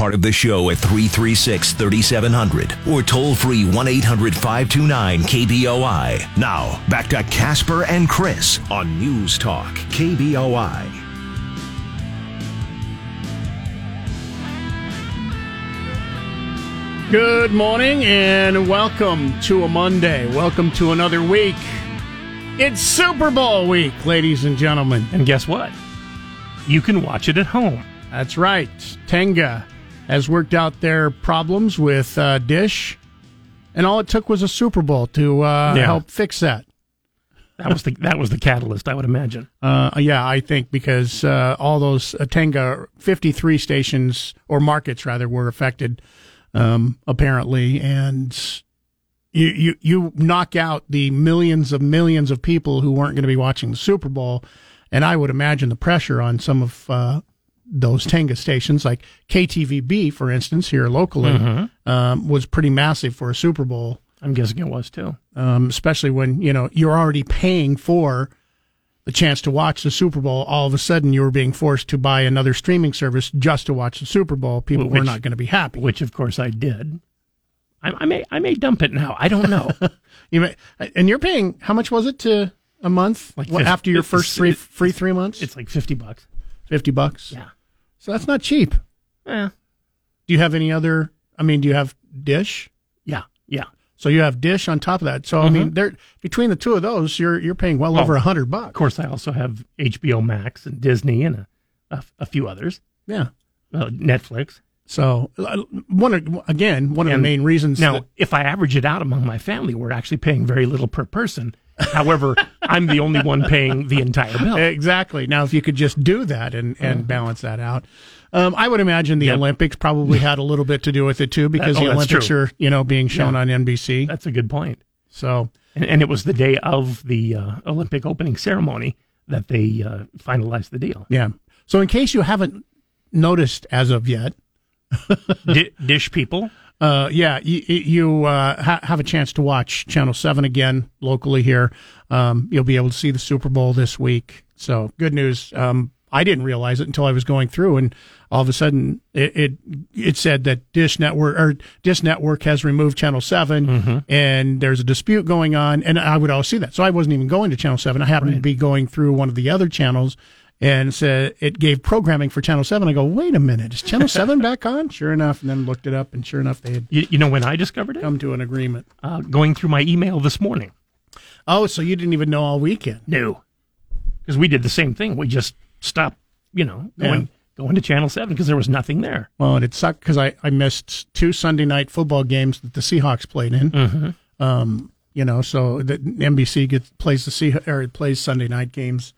part of the show at 336 3700 or toll free 1 800 529 KBOI. Now, back to Casper and Chris on News Talk KBOI. Good morning and welcome to a Monday. Welcome to another week. It's Super Bowl week, ladies and gentlemen. And guess what? You can watch it at home. That's right. Tegna has worked out their problems with uh, Dish, and all it took was a Super Bowl to uh, Yeah. help fix that. That was the that was the catalyst, I would imagine. Uh, yeah, I think because uh, all those uh, Tegna 53 stations or markets rather were affected, um, apparently, and you, you you knock out the millions of millions of people who weren't going to be watching the Super Bowl, and I would imagine the pressure on some of uh, those Tegna stations, like KTVB, for instance, here locally, um, was pretty massive for a Super Bowl I'm guessing it was too. um, especially when you know you're already paying for the chance to watch the Super Bowl. All of a sudden, you were being forced to buy another streaming service just to watch the Super Bowl. People were not going to be happy. Which of course I did. I, I may I may dump it now. I don't know. You may, and you're paying how much was it to a month Like What, fif- after your first three free three months? it's like fifty bucks. fifty bucks. Yeah. So that's not cheap. Yeah. Do you have any other? I mean, do you have Dish? Yeah. Yeah. So you have Dish on top of that. So I mean, there between the two of those, you're you're paying well Well, over a hundred bucks. Of bucks. course, I also have HBO Max and Disney and a, a, a few others. Yeah. Uh, Netflix. So uh, one of- again, one of the main reasons Now, that- if I average it out among my family, we're actually paying very little per person. However, I'm the only one paying the entire bill. Exactly. Now, if you could just do that and, and balance that out, um, I would imagine the Yep. Olympics probably had a little bit to do with it too, because oh, the Olympics true. are you know being shown Yeah. on NBC. That's a good point. So And, and it was the day of the uh, Olympic opening ceremony that they uh, finalized the deal. yeah. So in case you haven't noticed as of yet, Di- dish people. Uh, yeah, you, you uh, ha- have a chance to watch Channel Seven again locally here. Um, you'll be able to see the Super Bowl this week. So good news. Um, I didn't realize it until I was going through, and all of a sudden it it, it said that Dish Network or Dish Network has removed Channel 7 and there's a dispute going on. And I would always see that, so I wasn't even going to Channel Seven. I happened to be going through one of the other channels. And said it gave programming for Channel Seven. I go, wait a minute, is Channel Seven back on? Sure enough, and then looked it up, and sure enough, they had You, you know when I discovered it? come to an agreement. Uh, going through my email this morning. Oh, so you didn't even know all weekend? No, because we did the same thing. We just stopped, you know, going going to Channel Seven because there was nothing there. Well, and it sucked because I, I missed two Sunday night football games that the Seahawks played in. Mm-hmm. Um, you know, so the NBC gets plays the Sea or plays Sunday night games.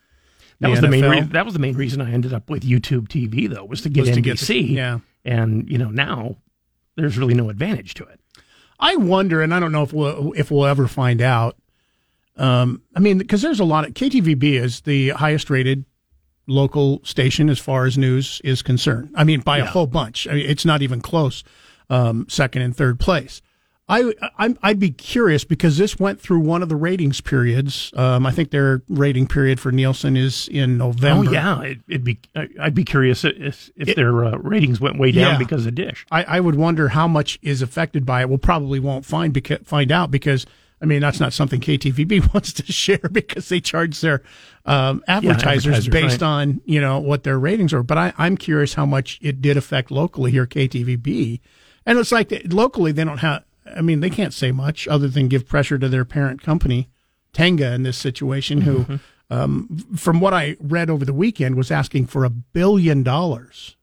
That was the main. Re- that was the main reason I ended up with YouTube TV, though, was to get Was NBC. to get the- yeah. and you know now there's really no advantage to it. I wonder, and I don't know if we'll if we'll ever find out. Um, I mean, because there's a lot of KTVB is the highest rated local station as far as news is concerned. I mean, by a whole bunch. I mean, it's not even close. Um, second and third place. I, I I'd be curious because this went through one of the ratings periods. Um, I think their rating period for Nielsen is in November. Oh yeah, it, it'd be. I'd be curious if if their uh, ratings went way down Yeah. because of Dish. I, I would wonder how much is affected by it. We'll probably won't find beca- find out because I mean that's not something KTVB wants to share because they charge their um, advertisers advertisers, based right. on you know what their ratings are. But I, I'm curious how much it did affect locally here KTVB, and it's like locally they don't have. I mean they can't say much other than give pressure to their parent company, Tegna, in this situation, who. Mm-hmm. Um, from what I read over the weekend, was asking for a billion dollars.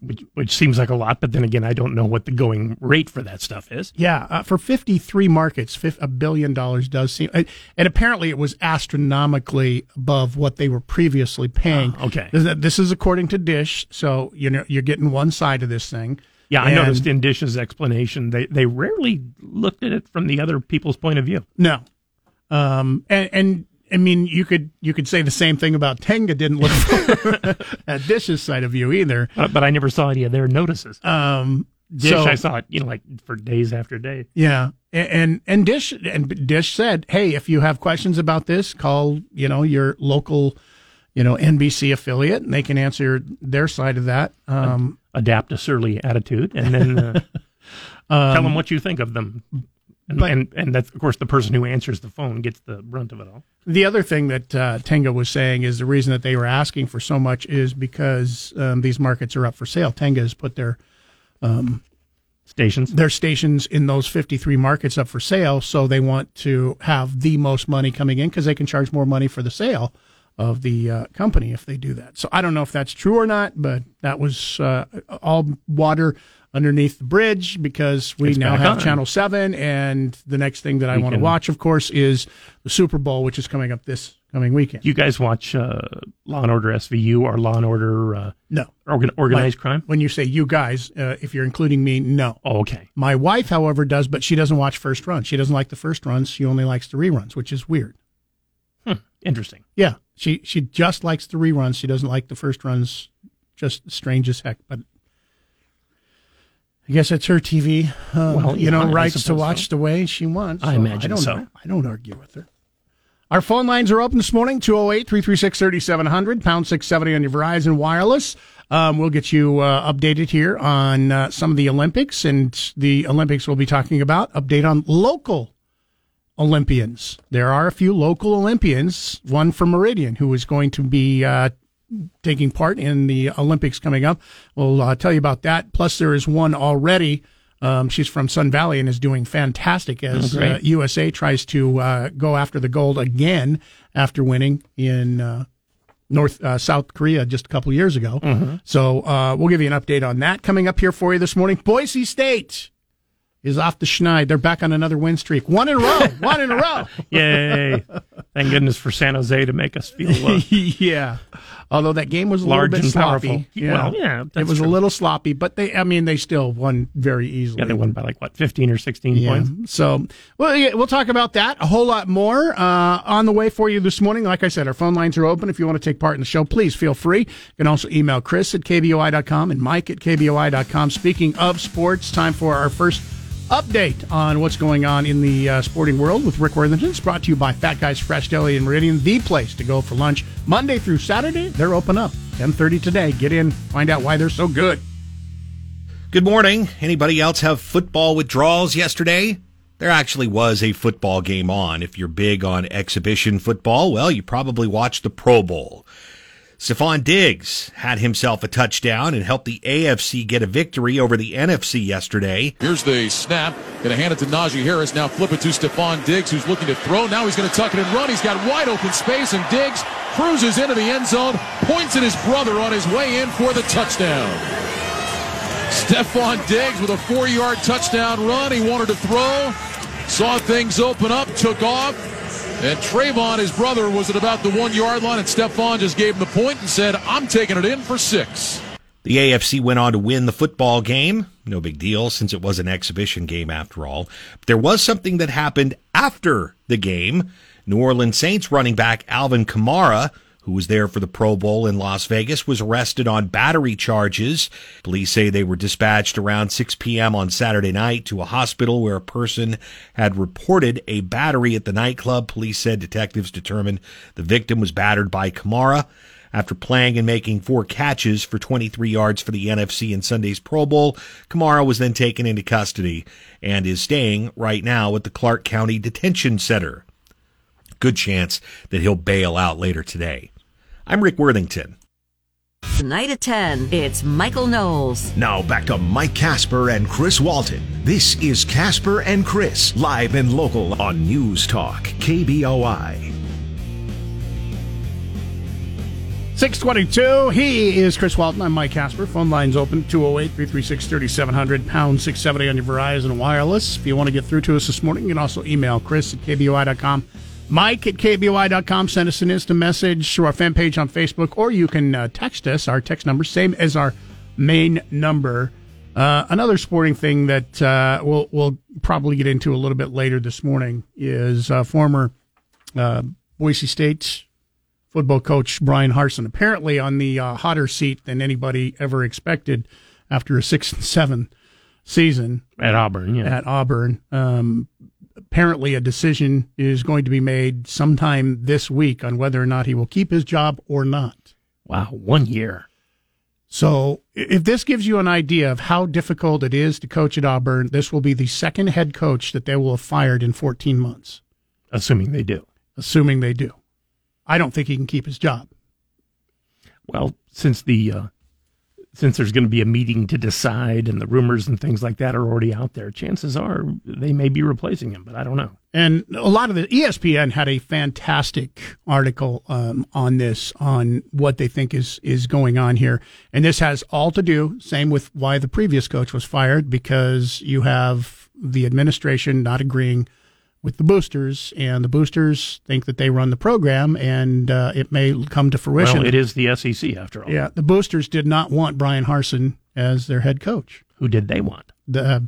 which, which seems like a lot, but then again, I don't know what the going rate for that stuff is. Yeah, uh, for 53 markets, a billion dollars does seem, uh, and apparently it was astronomically above what they were previously paying. Ah, okay. This, this is according to Dish, so you know you're getting one side of this thing. Yeah, I And- noticed in Dish's explanation they they rarely looked at it from the other people's point of view. No, um, and, and I mean you could you could say the same thing about Tegna didn't look at Dish's side of view either. Uh, but I never saw any of their notices. Um, Dish, so- I saw it, you know, like for days after day. Yeah, and, and and Dish and Dish said, "Hey, if you have questions about this, call you know your local you know, NBC affiliate, and they can answer their side of that. Um, Adapt a surly attitude, and then uh, tell them what you think of them. And, but- and and that's of course the person who answers the phone gets the brunt of it all. The other thing that uh, Tegna was saying is the reason that they were asking for so much is because um, these markets are up for sale. Tegna has put their Stations. their stations in those 53 markets up for sale, so they want to have the most money coming in because they can charge more money for the sale of the uh, company if they do that. So I don't know if that's true or not, but that was uh, all water underneath the bridge because we It's now have on. Channel 7 and the next thing that I want to watch of course is the Super Bowl which is coming up this coming weekend. You guys watch uh, Law and Order SVU or Law and Order uh, no. organ- Organized Crime? When you say you guys, uh, if you're including me, no. Oh, okay. My wife, however, does, but she doesn't watch first run. She doesn't like the first runs. She only likes the reruns, which is weird. Interesting. Yeah, she she just likes the reruns. She doesn't like the first runs. Just strange as heck. But I guess it's her TV. Uh, Well, you yeah, know, I rights to watch the way she wants. I imagine I don't, so. I don't argue with her. Our phone lines are open this morning 208 336 3700, pound 670 on your Verizon Wireless. Um, we'll get you uh, updated here on uh, some of the Olympics and the Olympics we'll be talking about. Update on local Olympians. There are a few local Olympians, one from Meridian, who is going to be uh, taking part in the Olympics coming up. We'll uh, tell you about that. Plus, there is one already. Um, she's from Sun Valley and is doing fantastic as Oh, uh, USA tries to uh, go after the gold again after winning in uh, North uh, South Korea just a couple years ago. Mm-hmm. So uh, we'll give you an update on that coming up here for you this morning. Boise State is off the schneid. They're back on another win streak. One in a row. one in a row. Yay! Thank goodness for San Jose to make us feel uh, yeah. Although that game was a large little bit and sloppy. powerful. Well, yeah, it was a little sloppy, but they, I mean, they still won very easily. Yeah, they won by like what, fifteen or sixteen Yeah. points. So, well, yeah, we'll talk about that a whole lot more uh, on the way for you this morning. Like I said, our phone lines are open. If you want to take part in the show, please feel free. You can also email Chris at KBOI.com and Mike at KBOI.com. Speaking of sports, time for our first update on what's going on in the uh, sporting world with Rick Worthington. It's brought to you by Fat Guys Fresh Deli in Meridian, the place to go for lunch. Monday through Saturday, they're open up. 10.30 today. Get in, find out why they're so good. Good morning. Anybody else have football withdrawals yesterday? There actually was a football game on. If you're big on exhibition football, well, you probably watched the Pro Bowl. Stefon Diggs had himself a touchdown and helped the AFC get a victory over the NFC yesterday. Here's the snap. To hand it to Najee Harris. Now flip it to Stefon Diggs, who's looking to throw. Now he's to tuck it and run. He's got wide open space, and Diggs cruises into the end zone, points at his brother on his way in for the touchdown. Stefon Diggs with a four yard touchdown run. He wanted to throw, saw things open up, took off. And Trevon, his brother, was at about the one yard line, and Stefon just gave him the point and said, I'm taking it in for six. The AFC went on to win the football game. No big deal since it was an exhibition game after all. But there was something that happened after the game. New Orleans Saints running back Alvin Kamara, who was there for the Pro Bowl in Las Vegas, was arrested on battery charges. Police say they were dispatched around 6 p.m. on Saturday night to a hospital where a person had reported a battery at the nightclub. Police said detectives determined the victim was battered by Kamara. After playing and making four catches for 23 yards for the NFC in Sunday's Pro Bowl, Kamara was then taken into custody and is staying right now at the Clark County Detention Center. Good chance that he'll bail out later today. I'm Rick Worthington. Tonight at 10, it's Michael Knowles. Now back to Mike Casper and Chris Walton. This is Casper and Chris, live and local on News Talk, KBOI. 622. He is Chris Walton. I'm Mike Casper. Phone lines open 208 336 3700 pound 670 on your Verizon Wireless. If you want to get through to us this morning, you can also email Chris at KBOI.com. Mike at KBOI.com. Send us an instant message through our fan page on Facebook, or you can uh, text us. Our text number, same as our main number. Uh, another sporting thing that uh, we'll, we'll probably get into a little bit later this morning is uh, former uh, Boise State football coach Bryan Harsin, apparently on the uh, hotter seat than anybody ever expected after a six and seven season At Auburn, yeah. at Auburn. Um, apparently a decision is going to be made sometime this week on whether or not he will keep his job or not. Wow, one year. So, if this gives you an idea of how difficult it is to coach at Auburn, this will be the second head coach that they will have fired in 14 months, Assuming they do. assuming they do. I don't think he can keep his job. Well, since the uh, since there's going to be a meeting to decide, and the rumors and things like that are already out there, chances are they may be replacing him. But I don't know. And a lot of the ESPN had a fantastic article um, on this, on what they think is is going on here, and this has all to do, same with why the previous coach was fired, because you have the administration not agreeing with the boosters, and the boosters think that they run the program, and uh, it may come to fruition. Well, it is the SEC after all. Yeah, the boosters did not want Bryan Harsin as their head coach. Who did they want? The, uh,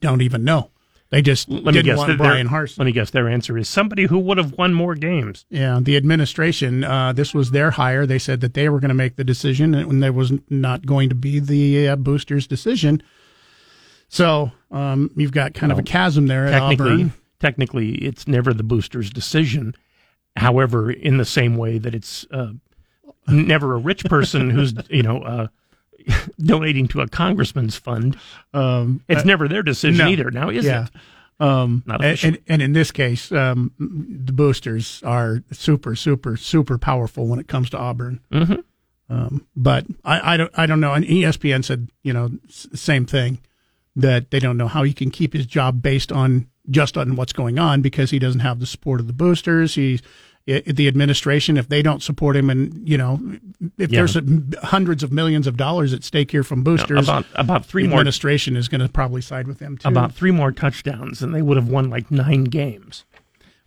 don't even know. They just Let me guess. want their- Bryan Harsin. Let me guess. Their answer is somebody who would have won more games. Yeah, the administration. Uh, this was their hire. They said that they were going to make the decision, and there was not going to be the uh, boosters' decision. So um, you've got kind of a chasm there at technically, Auburn. Technically, it's never the boosters' decision. However, in the same way that it's uh, never a rich person who's you know uh, donating to a congressman's fund, Um, it's never their decision no. either. Now, is yeah. it? Um, Not and, and, and in this case, um, the boosters are super, super, super powerful when it comes to Auburn. Mhm. Um, but I, I don't, I don't know. And ESPN said, you know, s- same thing that they don't know how he can keep his job based on just on what's going on because he doesn't have the support of the boosters. He's the administration, if they don't support him, and you know, if Yeah. there's a, hundreds of millions of dollars at stake here from boosters, About about three the more administration is going to probably side with them too. about three more touchdowns, and they would have won like nine games.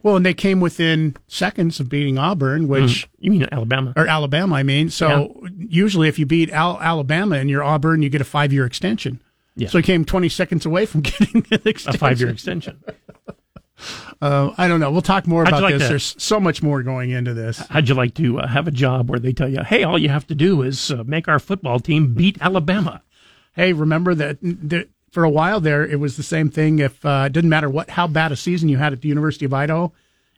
Well, and they came within seconds of beating Auburn, mm-hmm. which You mean Alabama? or Alabama, I mean. So usually, if you beat Al- Alabama and you're Auburn, you get a five year extension. Yeah. So he came 20 seconds away from getting an A five year extension. Uh, I don't know. We'll talk more How'd about like this. that? There's so much more going into this. How'd you like to uh, have a job where they tell you, "Hey, all you have to do is uh, make our football team beat Alabama"? Hey, remember that, that for a while there, it was the same thing. If uh, it didn't matter what how bad a season you had at the University of Idaho,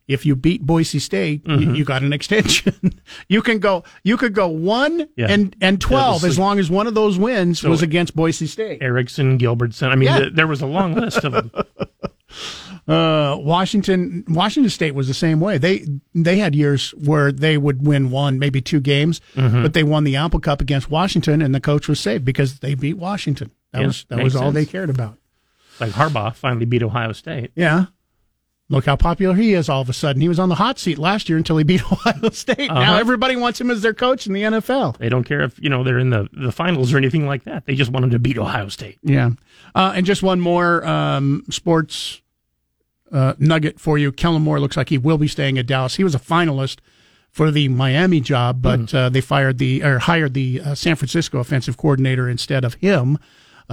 if you beat Boise State, Mm-hmm. you, you got an extension. you can go. You could go one Yeah. and and twelve as long as one of those wins was against Boise State. Erickson, Gilbertson. I mean, Yeah. th- there was a long list of them. Uh, Washington Washington State was the same way. They they had years where they would win one, maybe two games, Mm-hmm. but they won the Apple Cup against Washington, and the coach was saved because they beat Washington. That Yeah, was that was all they cared about. Like Harbaugh finally beat Ohio State. Yeah. Look how popular he is all of a sudden. He was on the hot seat last year until he beat Ohio State. Now Uh-huh. everybody wants him as their coach in the NFL. They don't care if you know they're in the, the finals or anything like that. They just want them to beat Ohio State. Yeah. Uh, and just one more um, sports uh, nugget for you. Kellen Moore looks like he will be staying at Dallas. He was a finalist for the Miami job, but uh, they fired the or hired the uh, San Francisco offensive coordinator instead of him.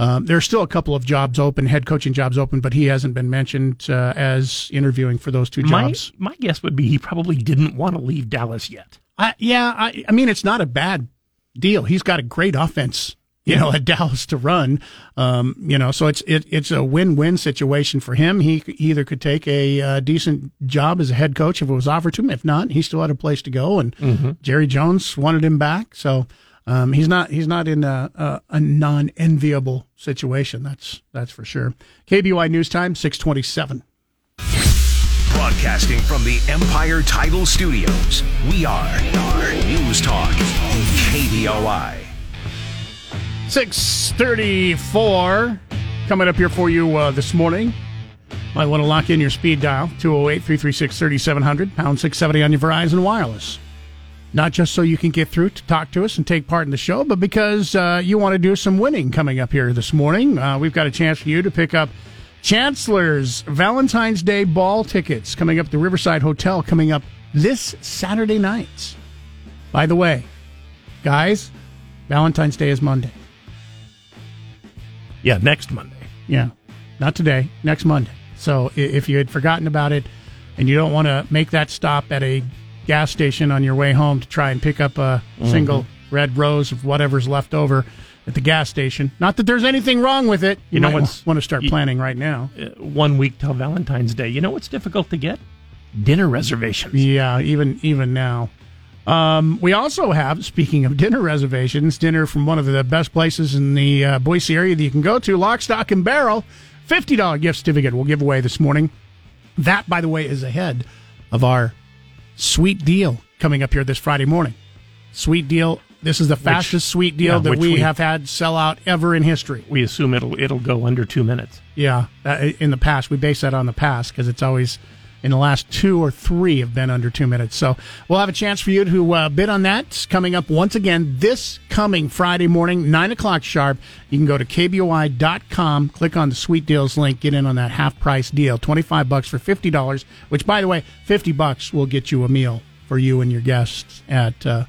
Um, there's still a couple of jobs open, head coaching jobs open, but he hasn't been mentioned uh, as interviewing for those two jobs. my guess would be he probably didn't want to leave Dallas yet. I, yeah, I, I mean, it's not a bad deal. He's got a great offense, you know, at Dallas to run. Um, you know, so it's it, it's a win-win situation for him. He either could take a uh, decent job as a head coach if it was offered to him. If not, he still had a place to go. And Jerry Jones wanted him back, so um, he's not he's not in a, a, a non-enviable situation. That's that's for sure. KBOI News Time six twenty-seven. Broadcasting from the Empire Title Studios, we are News Talk, KBOI. 634 coming up here for you uh, this morning. Might want to lock in your speed dial 208 336 3700, pound 670 on your Verizon Wireless. Not just so you can get through to talk to us and take part in the show, but because uh, you want to do some winning coming up here this morning. Uh, we've got a chance for you to pick up Chancellor's Valentine's Day ball tickets coming up at the Riverside Hotel coming up this Saturday night. By the way, guys, Valentine's Day is Monday. Yeah, next Monday. Yeah, not today, next Monday. So if you had forgotten about it and you don't want to make that stop at a gas station on your way home to try and pick up a single red rose of whatever's left over, at the gas station. Not that there's anything wrong with it. You, You know what's- want to start you- planning right now. Uh, one week till Valentine's Day. You know what's difficult to get? Dinner reservations. Yeah, even even now. Um, we also have, speaking of dinner reservations, dinner from one of the best places in the uh, Boise area that you can go to, Lock, Stock, and Barrel. $50 gift certificate we'll give away this morning. That, by the way, is ahead of our sweet deal coming up here this Friday morning. Sweet deal. This is the fastest sweet deal yeah, that we, we- have had sell out ever in history. We assume it'll it'll go under two minutes. Yeah, uh, in the past, we base that on the past because it's always in the last two or three have been under two minutes. So we'll have a chance for you to uh, bid on that It's coming up once again this coming Friday morning, nine o'clock sharp. You can go to kboi.com, click on the sweet deals link, get in on that half price deal, twenty five bucks for fifty dollars. Which, by the way, fifty bucks will get you a meal for you and your guests at. Uh,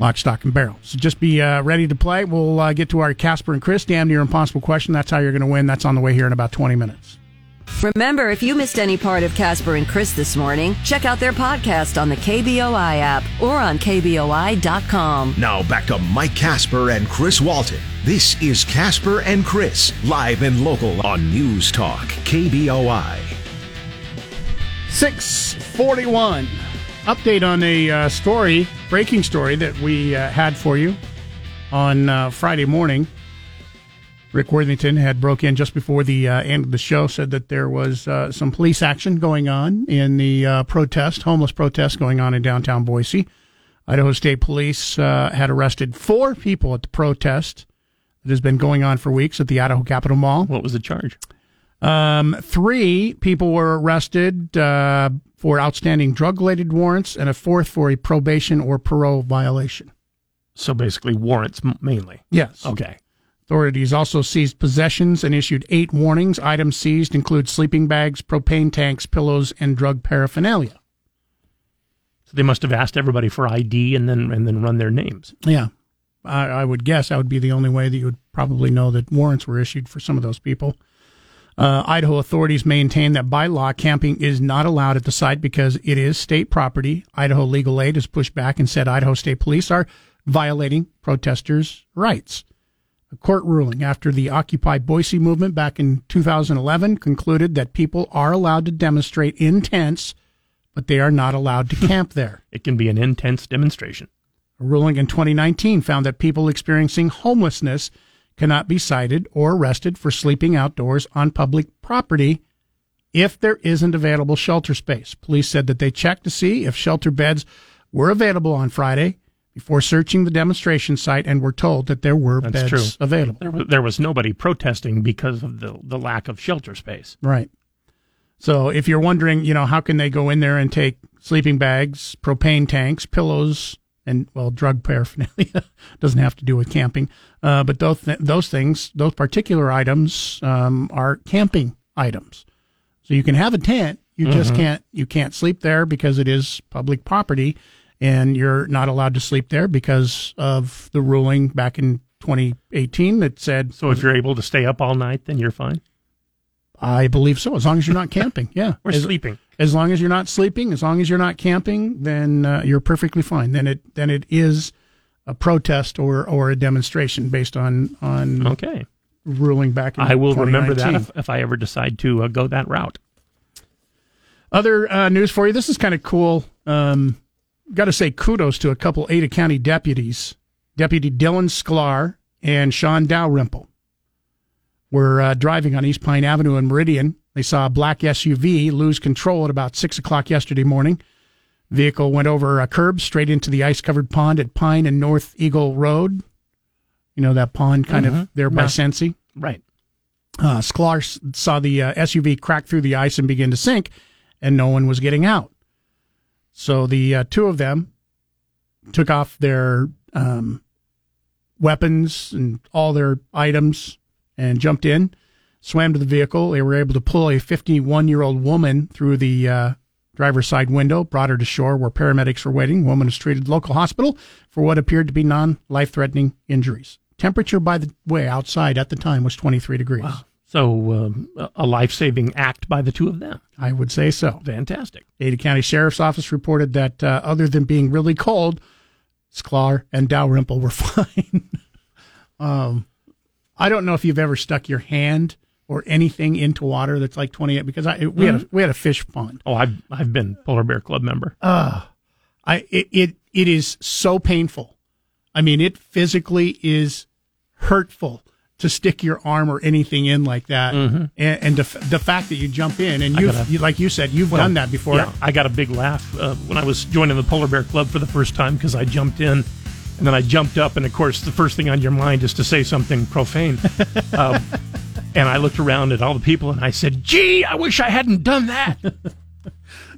Lock, stock, and barrel. So just be uh, ready to play. We'll uh, get to our Casper and Chris damn near impossible question. That's how you're going to win. That's on the way here in about 20 minutes. Remember, if you missed any part of Casper and Chris this morning, check out their podcast on the KBOI app or on KBOI.com. Now back to Mike Casper and Chris Walton. This is Casper and Chris, live and local on News Talk, KBOI. 641. Update on a uh, story, breaking story that we uh, had for you on uh, Friday morning. Rick Worthington had broke in just before the uh, end of the show, said that there was uh, some police action going on in the uh, protest, homeless protest going on in downtown Boise. Idaho State Police uh, had arrested four people at the protest that has been going on for weeks at the Idaho Capitol Mall. What was the charge? Um, three people were arrested uh, for outstanding drug related warrants, and a fourth for a probation or parole violation. So basically, warrants mainly. Yes. Okay. Authorities also seized possessions and issued eight warnings. Items seized include sleeping bags, propane tanks, pillows, and drug paraphernalia. So they must have asked everybody for ID and then and then run their names. Yeah. I, I would guess that would be the only way that you would probably know that warrants were issued for some of those people. Uh, Idaho authorities maintain that by law, camping is not allowed at the site because it is state property. Idaho Legal Aid has pushed back and said Idaho State Police are violating protesters' rights. A court ruling after the Occupy Boise movement back in 2011 concluded that people are allowed to demonstrate in tents, but they are not allowed to camp there. It can be an intense demonstration. A ruling in 2019 found that people experiencing homelessness cannot be cited or arrested for sleeping outdoors on public property if there isn't available shelter space. Police said that they checked to see if shelter beds were available on Friday before searching the demonstration site and were told that there were That's beds true. available. There was, there was nobody protesting because of the the lack of shelter space. Right. So if you're wondering, you know, how can they go in there and take sleeping bags, propane tanks, pillows, and well, drug paraphernalia doesn't have to do with camping, uh, but those th- those things, those particular items, um, are camping items. So you can have a tent, you just can't you can't sleep there because it is public property, and you're not allowed to sleep there because of the ruling back in 2018 that said So if you're able to stay up all night, then you're fine. I believe so, as long as you're not camping. Yeah, Or as, sleeping. as long as you're not sleeping, as long as you're not camping, then uh, you're perfectly fine. Then it then it is a protest or or a demonstration based on on Okay. ruling back. in I will remember that if, if I ever decide to uh, go that route. Other uh, news for you. This is kind of cool. Um, Got to say kudos to a couple Ada County deputies, Deputy Dylan Sklar and Sean Dalrymple. Were uh, driving on East Pine Avenue in Meridian. They saw a black SUV lose control at about six o'clock yesterday morning. Vehicle went over a curb straight into the ice-covered pond at Pine and North Eagle Road. You know that pond kind of there by Yeah. Scentsy. Right. Uh, Sklar saw the uh, SUV crack through the ice and begin to sink, and no one was getting out. So the uh, two of them took off their um, weapons and all their items and jumped in, swam to the vehicle. They were able to pull a 51 year old woman through the uh, driver's side window, brought her to shore where paramedics were waiting. Woman was treated at local hospital for what appeared to be non life threatening injuries. Temperature, by the way, outside at the time was 23 degrees. So um, a- life saving act by the two of them. I would say so. Fantastic. Ada County Sheriff's Office reported that uh, other than being really cold, Sklar and Dalrymple were fine. Um, I don't know if you've ever stuck your hand or anything into water that's like 28 because I we had a, we had a fish pond. Oh, I've I've been Polar Bear Club member. I it, it it is so painful. I mean, it physically is hurtful to stick your arm or anything in like that, and, and the, the fact that you jump in and you, gotta- you like you said, you've done that before. Yeah, I got a big laugh uh, when I was joining the Polar Bear Club for the first time because I jumped in, and then I jumped up, and of course, the first thing on your mind is to say something profane. um, and I looked around at all the people, and I said, "Gee, I wish I hadn't done that."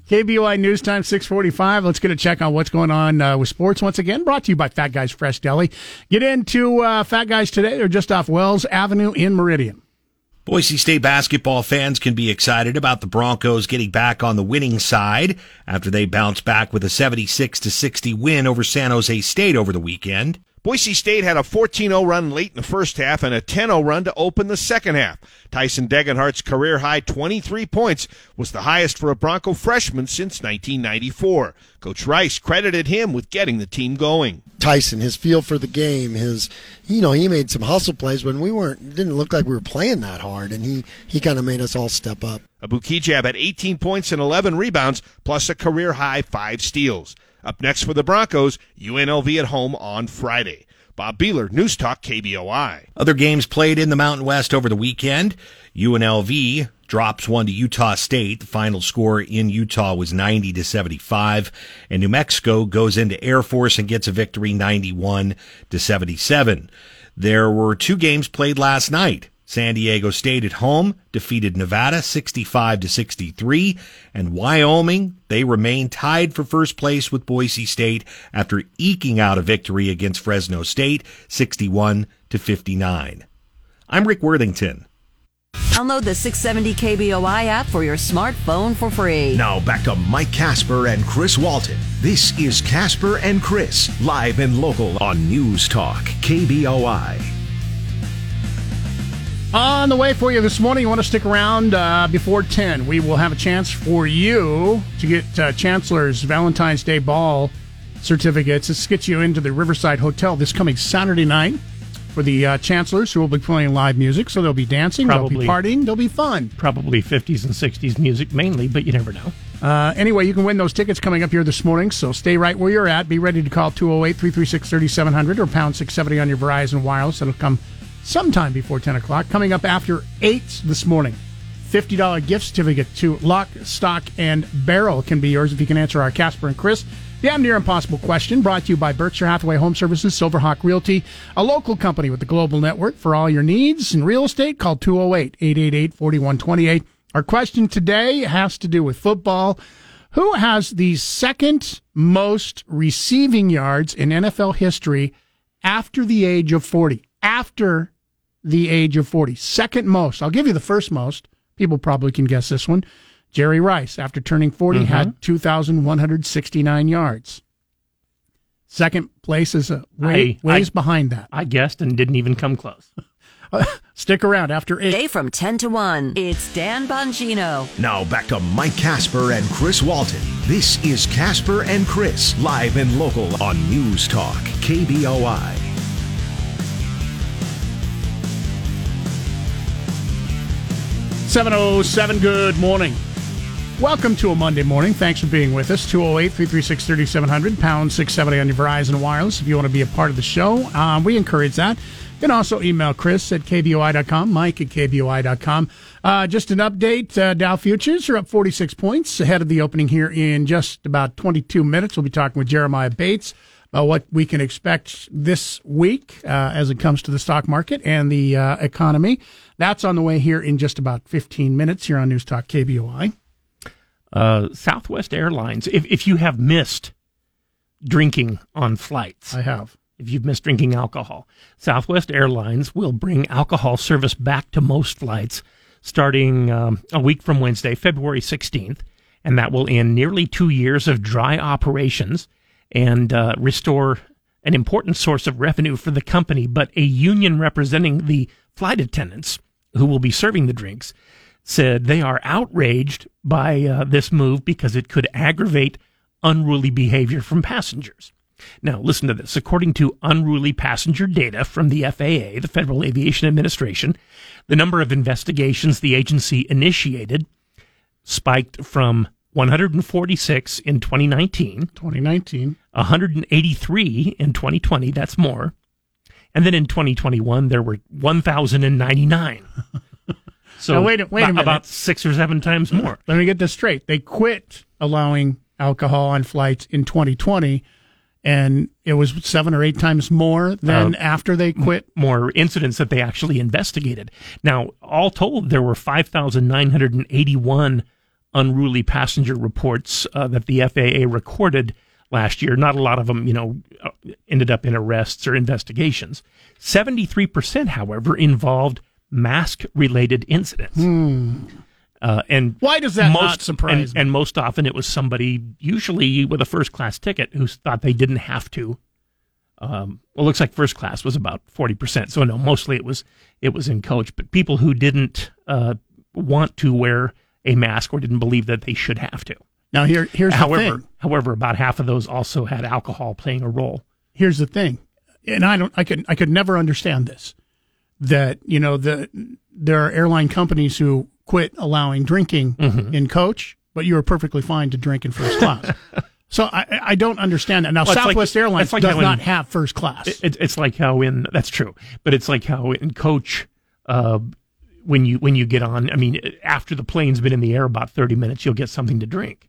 KBOI News Time 645. Let's get a check on what's going on uh, with sports once again. Brought to you by Fat Guys Fresh Deli. Get into uh, Fat Guys today. They're just off Wells Avenue in Meridian. Boise State basketball fans can be excited about the Broncos getting back on the winning side after they bounced back with a 76 to 60 win over San Jose State over the weekend. Boise State had a 14-0 run late in the first half and a 10-0 run to open the second half. Tyson Degenhardt's career high 23 points was the highest for a Bronco freshman since 1994. Coach Rice credited him with getting the team going. Tyson, his feel for the game, his you know, he made some hustle plays when we weren't didn't look like we were playing that hard and he he kind of made us all step up. Abu Kigab had 18 points and 11 rebounds, plus a career high five steals. Up next for the Broncos, UNLV at home on Friday. Bob Beeler, News Talk KBOI. Other games played in the Mountain West over the weekend. UNLV drops one to Utah State. The final score in Utah was 90 to 75. And New Mexico goes into Air Force and gets a victory 91 to 77. There were two games played last night. San Diego State at home defeated Nevada 65 to 63 and Wyoming they remain tied for first place with Boise State after eking out a victory against Fresno State 61 to 59. I'm Rick Worthington. Download the 670 KBOI app for your smartphone for free. Now back to Mike Casper and Chris Walton. This is Casper and Chris, live and local on News Talk, KBOI. On the way for you this morning, you want to stick around uh, before 10. We will have a chance for you to get uh, Chancellor's Valentine's Day Ball certificates. This gets you into the Riverside Hotel this coming Saturday night for the uh, Chancellors who will be playing live music. So they'll be dancing, they'll be partying, they'll be fun. Probably 50s and 60s music mainly, but you never know. Uh, anyway, you can win those tickets coming up here this morning, so stay right where you're at. Be ready to call 208 336 3700 or pound 670 on your Verizon Wireless. It'll come sometime before 10 o'clock. Coming up after 8 this morning, $50 gift certificate to Lock, Stock, and Barrel can be yours if you can answer our Casper and Chris. Damn near impossible question brought to you by Berkshire Hathaway Home Services, Silverhawk Realty, a local company with the global network for all your needs in real estate. Call 208 888 4128. Our question today has to do with football. Who has the second most receiving yards in NFL history after the age of 40? After the age of 40. Second most. I'll give you the first most. People probably can guess this one. Jerry Rice, after turning 40, mm-hmm. had 2,169 yards. Second place is a way, I- I- ways behind that. I guessed and didn't even come close. Stick around after eight. Day from 10 to 1. It's Dan Bongino. Now back to Mike Casper and Chris Walton. This is Casper and Chris, live and local on News Talk, KBOI. Seven oh seven. Good morning. Welcome to a Monday morning. Thanks for being with us. 208 336 3700, pound 670 on your Verizon Wireless if you want to be a part of the show. Um, we encourage that. You can also email Chris at KBOI.com, Mike at KBOI.com. Uh, just an update uh, Dow Futures are up 46 points ahead of the opening here in just about 22 minutes. We'll be talking with Jeremiah Bates about what we can expect this week uh, as it comes to the stock market and the uh, economy. That's on the way here in just about 15 minutes here on News Talk KBOI. Uh, Southwest Airlines, if, if you have missed drinking on flights, I have. if you've missed drinking alcohol, Southwest Airlines will bring alcohol service back to most flights starting um, a week from Wednesday, February 16th. And that will end nearly two years of dry operations and uh, restore an important source of revenue for the company. But a union representing the flight attendants who will be serving the drinks said they are outraged by uh, this move because it could aggravate unruly behavior from passengers. Now, listen to this. According to unruly passenger data from the FAA, the Federal Aviation Administration, the number of investigations the agency initiated spiked from 146 in 2019, 2019. 183 in 2020. That's more. And then in 2021, there were 1,099. So Now, wait wait a about- minute. about six or seven times more. Let me get this straight. They quit allowing alcohol on flights in 2020, and it was seven or eight times more than Uh, after they quit. more incidents that they actually investigated. Now, all told, there were 5,981 unruly passenger reports uh, that the FAA recorded last year. Not a lot of them, you know, uh, ended up in arrests or investigations. 73%, however, involved mask related incidents. Uh, and Why does that not surprise and, and most often it was somebody, usually with a first class ticket, who thought they didn't have to. Um, well, it looks like first class was about forty percent. So no, mostly it was it was in coach, but people who didn't uh, want to wear a mask or didn't believe that they should have to. Now here, here's the however, thing. however, about half of those also had alcohol playing a role. Here's the thing, and I don't. I could. I could never understand this. That you know the there are airline companies who quit allowing drinking Mm-hmm. in coach, but you are perfectly fine to drink in first class. so I, I don't understand that. Now Well, it's like- Southwest Airlines like does in- not have first class. It, it's like how in that's true, but it's like how in coach, uh, when you when you get on, I mean, after the plane's been in the air about thirty minutes, you'll get something to drink.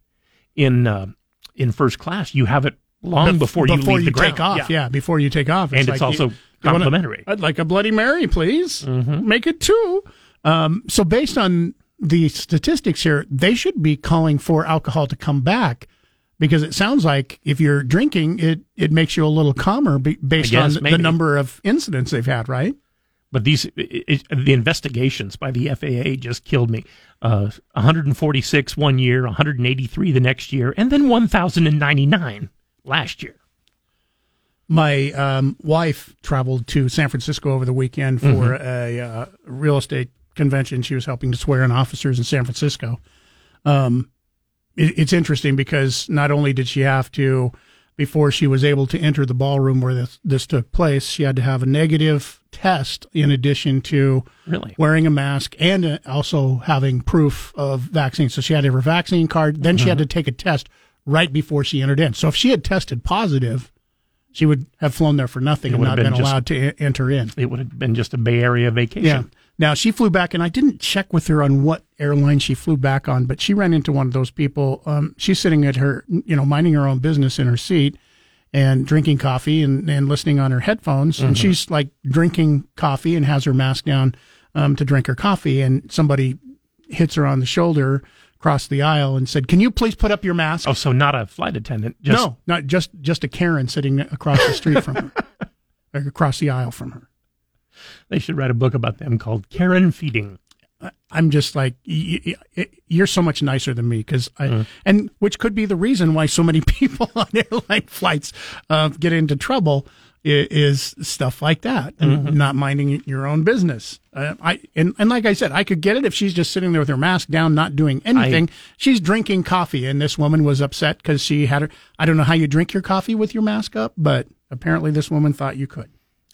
In uh, in first class, you have it long Bef- before you leave the take ground. off. Yeah. before you take off, And it's also you- you wanna- complimentary. I'd like a Bloody Mary, please. Make it two. Um, so based on the statistics here, they should be calling for alcohol to come back because it sounds like if you're drinking, it it makes you a little calmer based guess, on the number of incidents they've had, right? But these it, it, the investigations by the FAA just killed me. Uh, 146 one year, 183 the next year, and then 1,099 last year. My um, wife traveled to San Francisco over the weekend for a uh, real estate convention. She was helping to swear in officers in San Francisco. Um, it, it's interesting because not only did she have to, before she was able to enter the ballroom where this, this took place, she had to have a negative test in addition to Really? wearing a mask and uh, also having proof of vaccine. So she had to have her vaccine card. Then she had to take a test right before she entered in. So if she had tested positive, she would have flown there for nothing and not been, been just- allowed to e- enter in. It would have been just a Bay Area vacation. Yeah. Now she flew back, and I didn't check with her on what airline she flew back on, but she ran into one of those people. Um, she's sitting at her, you know, minding her own business in her seat and drinking coffee and, and listening on her headphones. And she's like drinking coffee and has her mask down um, to drink her coffee. And somebody hits her on the shoulder across the aisle and said, "Can you please put up your mask?" Oh, so not a flight attendant. Just, no, not just just a Karen sitting across the street from her, across the aisle from her. They should write a book about them called Karen Feeding. I'm just like you're so much nicer than me because I and which could be the reason why so many people on airline flights uh, get into trouble is stuff like that and not minding your own business. Uh, I and, and like I said, I could get it if she's just sitting there with her mask down, not doing anything. she's drinking coffee, and this woman was upset because she had her. I don't know how you drink your coffee with your mask up, but apparently this woman thought you could.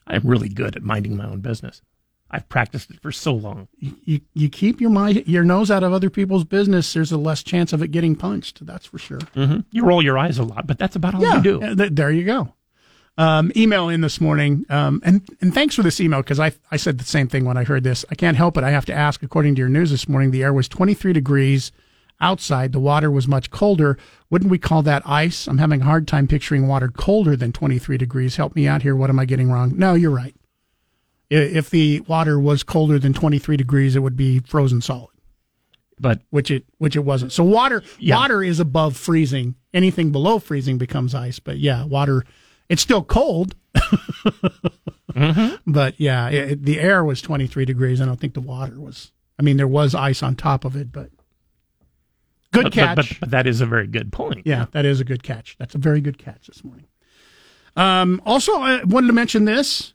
I'm really good at minding my own business. I've practiced it for so long. You you keep your mind your nose out of other people's business. There's a less chance of it getting punched. That's for sure. You roll your eyes a lot, but that's about all you do. Th- there you go. Um, email in this morning, um, and and thanks for this email because I I said the same thing when I heard this. I can't help it. I have to ask. According to your news this morning, the air was 23 degrees outside. The water was much colder. Wouldn't we call that ice? I'm having a hard time picturing water colder than 23 degrees. Help me out here. What am I getting wrong? No, you're right. If the water was colder than 23 degrees, it would be frozen solid But which it which it wasn't. So water Yeah. water is above freezing. Anything below freezing becomes ice. But yeah, water it's still cold. Mm-hmm. But yeah, it, the air was 23 degrees. I don't think the water was. I mean, there was ice on top of it, but good but, catch. but, but, but that is a very good point. Yeah, that is a good catch. That's a very good catch this morning. Um, also, I wanted to mention this: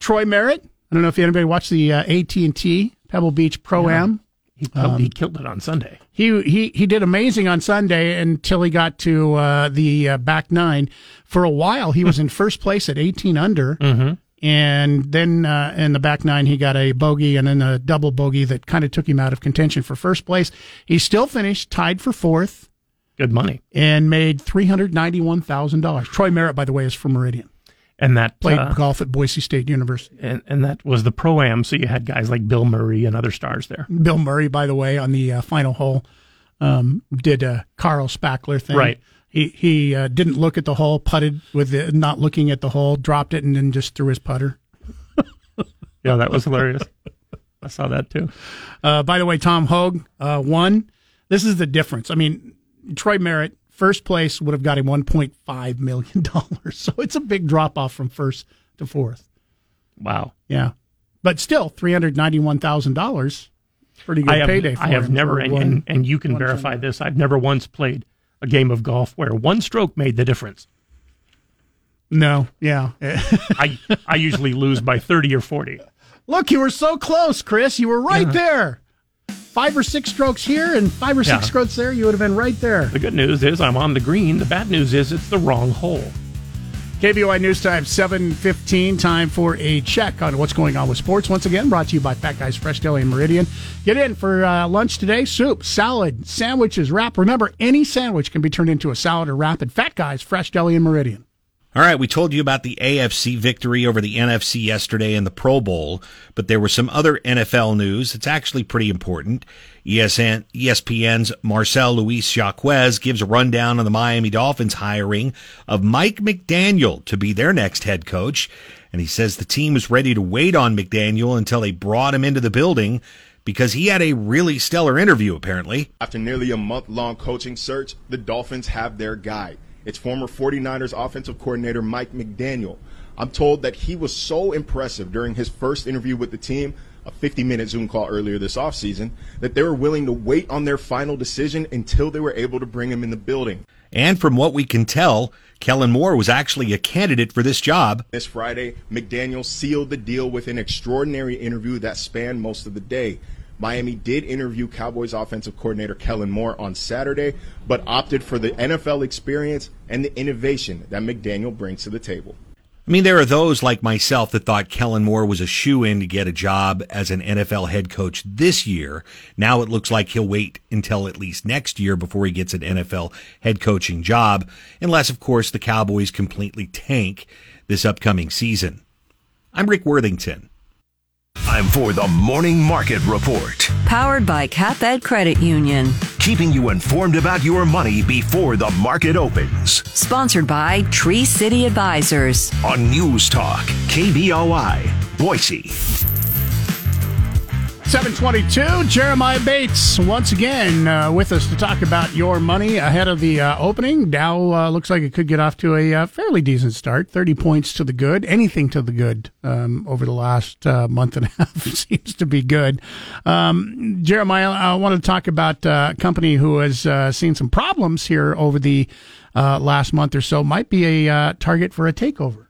Troy Merritt. I don't know if anybody watched the uh, AT and T Pebble Beach Pro Am He killed, he killed it on Sunday. He he he did amazing on Sunday until he got to uh, the uh, back nine. For a while, he was in first place at 18 under, and then uh, in the back nine, he got a bogey and then a double bogey that kind of took him out of contention for first place. He still finished tied for fourth Good money. and made three hundred ninety-one thousand dollars. Troy Merritt, by the way, is from Meridian. And that Played uh, golf at Boise State University. and, and that was the pro am. So you had guys like Bill Murray and other stars there. Bill Murray, by the way, on the uh, final hole, um, did a Carl Spackler thing. Right. He he uh, didn't look at the hole, putted with it, not looking at the hole, dropped it, and then just threw his putter. Yeah, that was hilarious. I saw that too. Uh, by the way, Tom Hoge uh, won. This is the difference. I mean, Troy Merritt, first place, would have got him $1.5 million. So it's a big drop off from first to fourth. Wow. Yeah. But still, $391,000. Pretty good I have, payday for I have never, and, one- and, and you can verify this. I've never once played a game of golf where one stroke made the difference. No, yeah. I I usually lose by thirty or forty. Look, you were so close, Chris. You were right there. Five or six strokes here and five or six Yeah. strokes there. You would have been right there. The good news is I'm on the green. The bad news is it's the wrong hole. KBOI News Time, 7.15, time for a check on what's going on with sports. Once again, brought to you by Fat Guys Fresh Deli and Meridian. Get in for uh, lunch today. Soup, salad, sandwiches, wrap. Remember, any sandwich can be turned into a salad or wrap at Fat Guys Fresh Deli and Meridian. All right, we told you about the AFC victory over the NFC yesterday in the Pro Bowl, but there was some other NFL news. It's actually pretty important. ESN, ESPN's Marcel Louis-Jacques gives a rundown on the Miami Dolphins hiring of Mike McDaniel to be their next head coach. And he says the team was ready to wait on McDaniel until they brought him into the building because he had a really stellar interview, apparently. After nearly a month long coaching search, the Dolphins have their guy. It's former 49ers offensive coordinator Mike McDaniel. I'm told that he was so impressive during his first interview with the team, a 50 minute Zoom call earlier this offseason, that they were willing to wait on their final decision until they were able to bring him in the building. And from what we can tell, Kellen Moore was actually a candidate for this job. This Friday, McDaniel sealed the deal with an extraordinary interview that spanned most of the day. Miami did interview Cowboys offensive coordinator Kellen Moore on Saturday, but opted for the NFL experience and the innovation that McDaniel brings to the table. I mean, there are those like myself that thought Kellen Moore was a shoe in to get a job as an NFL head coach this year. Now it looks like he'll wait until at least next year before he gets an NFL head coaching job, unless, of course, the Cowboys completely tank this upcoming season. I'm Rick Worthington. Time for the Morning Market Report, Powered by CapEd Credit Union. keeping you informed about your money before the market opens. Sponsored by Tree City Advisors. On News Talk, KBOI, Boise. 722, Jeremiah Bates once again uh, with us to talk about your money ahead of the uh, opening. Dow uh, looks like it could get off to a uh, fairly decent start, 30 points to the good, anything to the good um, over the last uh, month and a half seems to be good. Um, Jeremiah, I want to talk about uh, a company who has seen some problems here over the last month or so, might be a target for a takeover.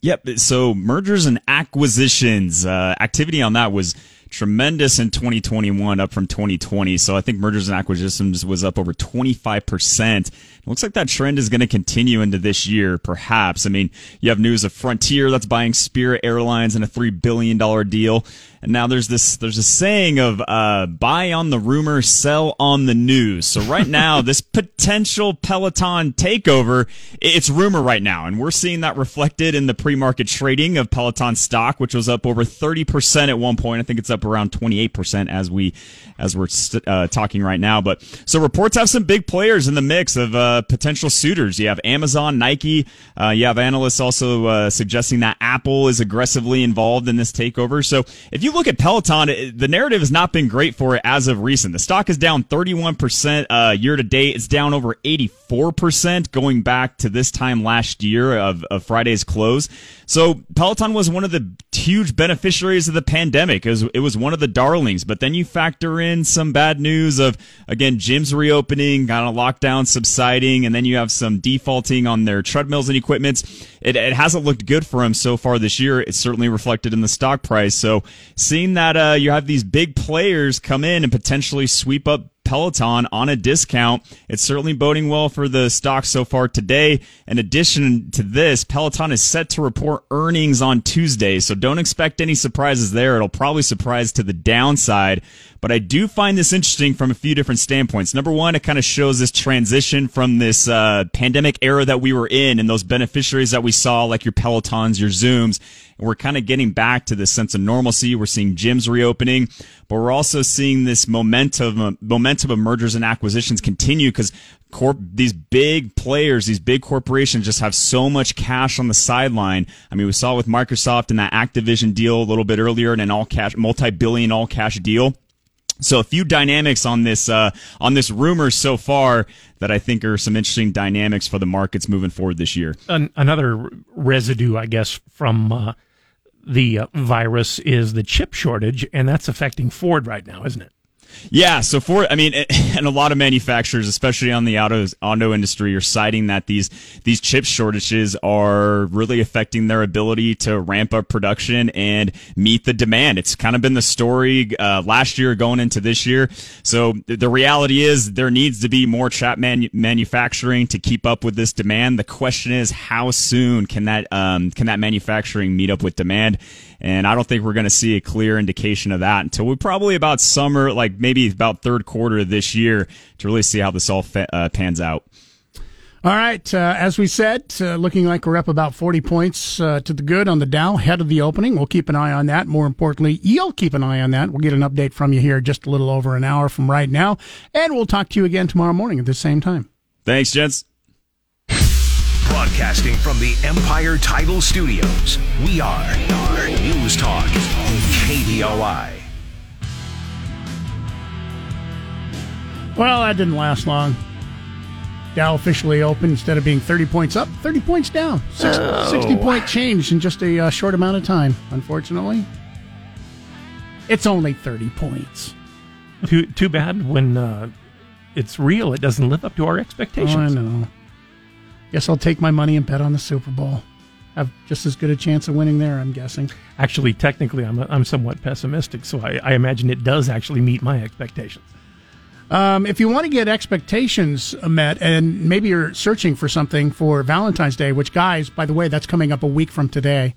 Yep. So mergers and acquisitions activity on that was tremendous in 2021, up from 2020. So I think mergers and acquisitions was up over 25 percent. It looks like that trend is going to continue into this year, perhaps. I mean, you have news of Frontier that's buying Spirit Airlines in a three billion dollar deal, and now there's this there's a saying of uh, buy on the rumor, sell on the news. So right now, this potential Peloton takeover, it's rumor right now, and we're seeing that reflected in the pre-market trading of Peloton stock, which was up over 30 percent at one point. I think it's up around 28 percent as we as we're uh, talking right now. But so reports have some big players in the mix of uh, potential suitors. You have Amazon, Nike. Uh, you have analysts also uh, suggesting that Apple is aggressively involved in this takeover. So if you look at Peloton, it, the narrative has not been great for it as of recent. The stock is down 31 percent uh, year to date. It's down over 84 percent going back to this time last year of, of Friday's close. So Peloton was one of the huge beneficiaries of the pandemic. It was, it was was one of the darlings. But then you factor in some bad news of, again, gyms reopening, kind of lockdown subsiding, and then you have some defaulting on their treadmills and equipments. It, it hasn't looked good for them so far this year. It's certainly reflected in the stock price. So seeing that uh, you have these big players come in and potentially sweep up Peloton on a discount. It's certainly boding well for the stock so far today. In addition to this, Peloton is set to report earnings on Tuesday, so don't expect any surprises there. It'll probably surprise to the downside. But I do find this interesting from a few different standpoints. Number one, it kind of shows this transition from this uh, pandemic era that we were in and those beneficiaries that we saw, like your Pelotons, your Zooms. And we're kind of getting back to this sense of normalcy. We're seeing gyms reopening, but we're also seeing this momentum, momentum of mergers and acquisitions continue because corp these big players these big corporations just have so much cash on the sideline i mean we saw with microsoft and that activision deal a little bit earlier and an all cash multi-billion all cash deal so a few dynamics on this uh, on this rumor so far that I think are some interesting dynamics for the markets moving forward this year. An- another residue, I guess, from uh, the uh, virus is the chip shortage, and that's affecting Ford right now, isn't it? Yeah, so for I mean, and a lot of manufacturers, especially on the auto auto industry, are citing that these these chip shortages are really affecting their ability to ramp up production and meet the demand. It's kind of been the story uh, last year going into this year. So the reality is there needs to be more chip manu- manufacturing to keep up with this demand. The question is, how soon can that um, can that manufacturing meet up with demand? And I don't think we're going to see a clear indication of that until we probably about summer, like maybe about third quarter of this year to really see how this all fa- uh, pans out. All right. Uh, as we said, uh, looking like we're up about 40 points uh, to the good on the Dow ahead of the opening. We'll keep an eye on that. More importantly, you'll keep an eye on that. We'll get an update from you here just a little over an hour from right now. And we'll talk to you again tomorrow morning at the same time. Thanks, gents. Broadcasting from the Empire Title Studios, we are, we News Talk, KBOI. Well, that didn't last long. Dow officially opened instead of being 30 points up, 30 points down. Six, Oh. 60 point change in just a uh, short amount of time, unfortunately. It's only 30 points. too too bad when uh, it's real, it doesn't live up to our Oh, expectations. I know. Guess I'll take my money and bet on the Super Bowl. Have just as good a chance of winning there, I'm guessing. Actually, technically, I'm I'm somewhat pessimistic, so I, I imagine it does actually meet my expectations. Um, if you want to get expectations met, and maybe you're searching for something for Valentine's Day, which, guys, by the way, that's coming up a week from today.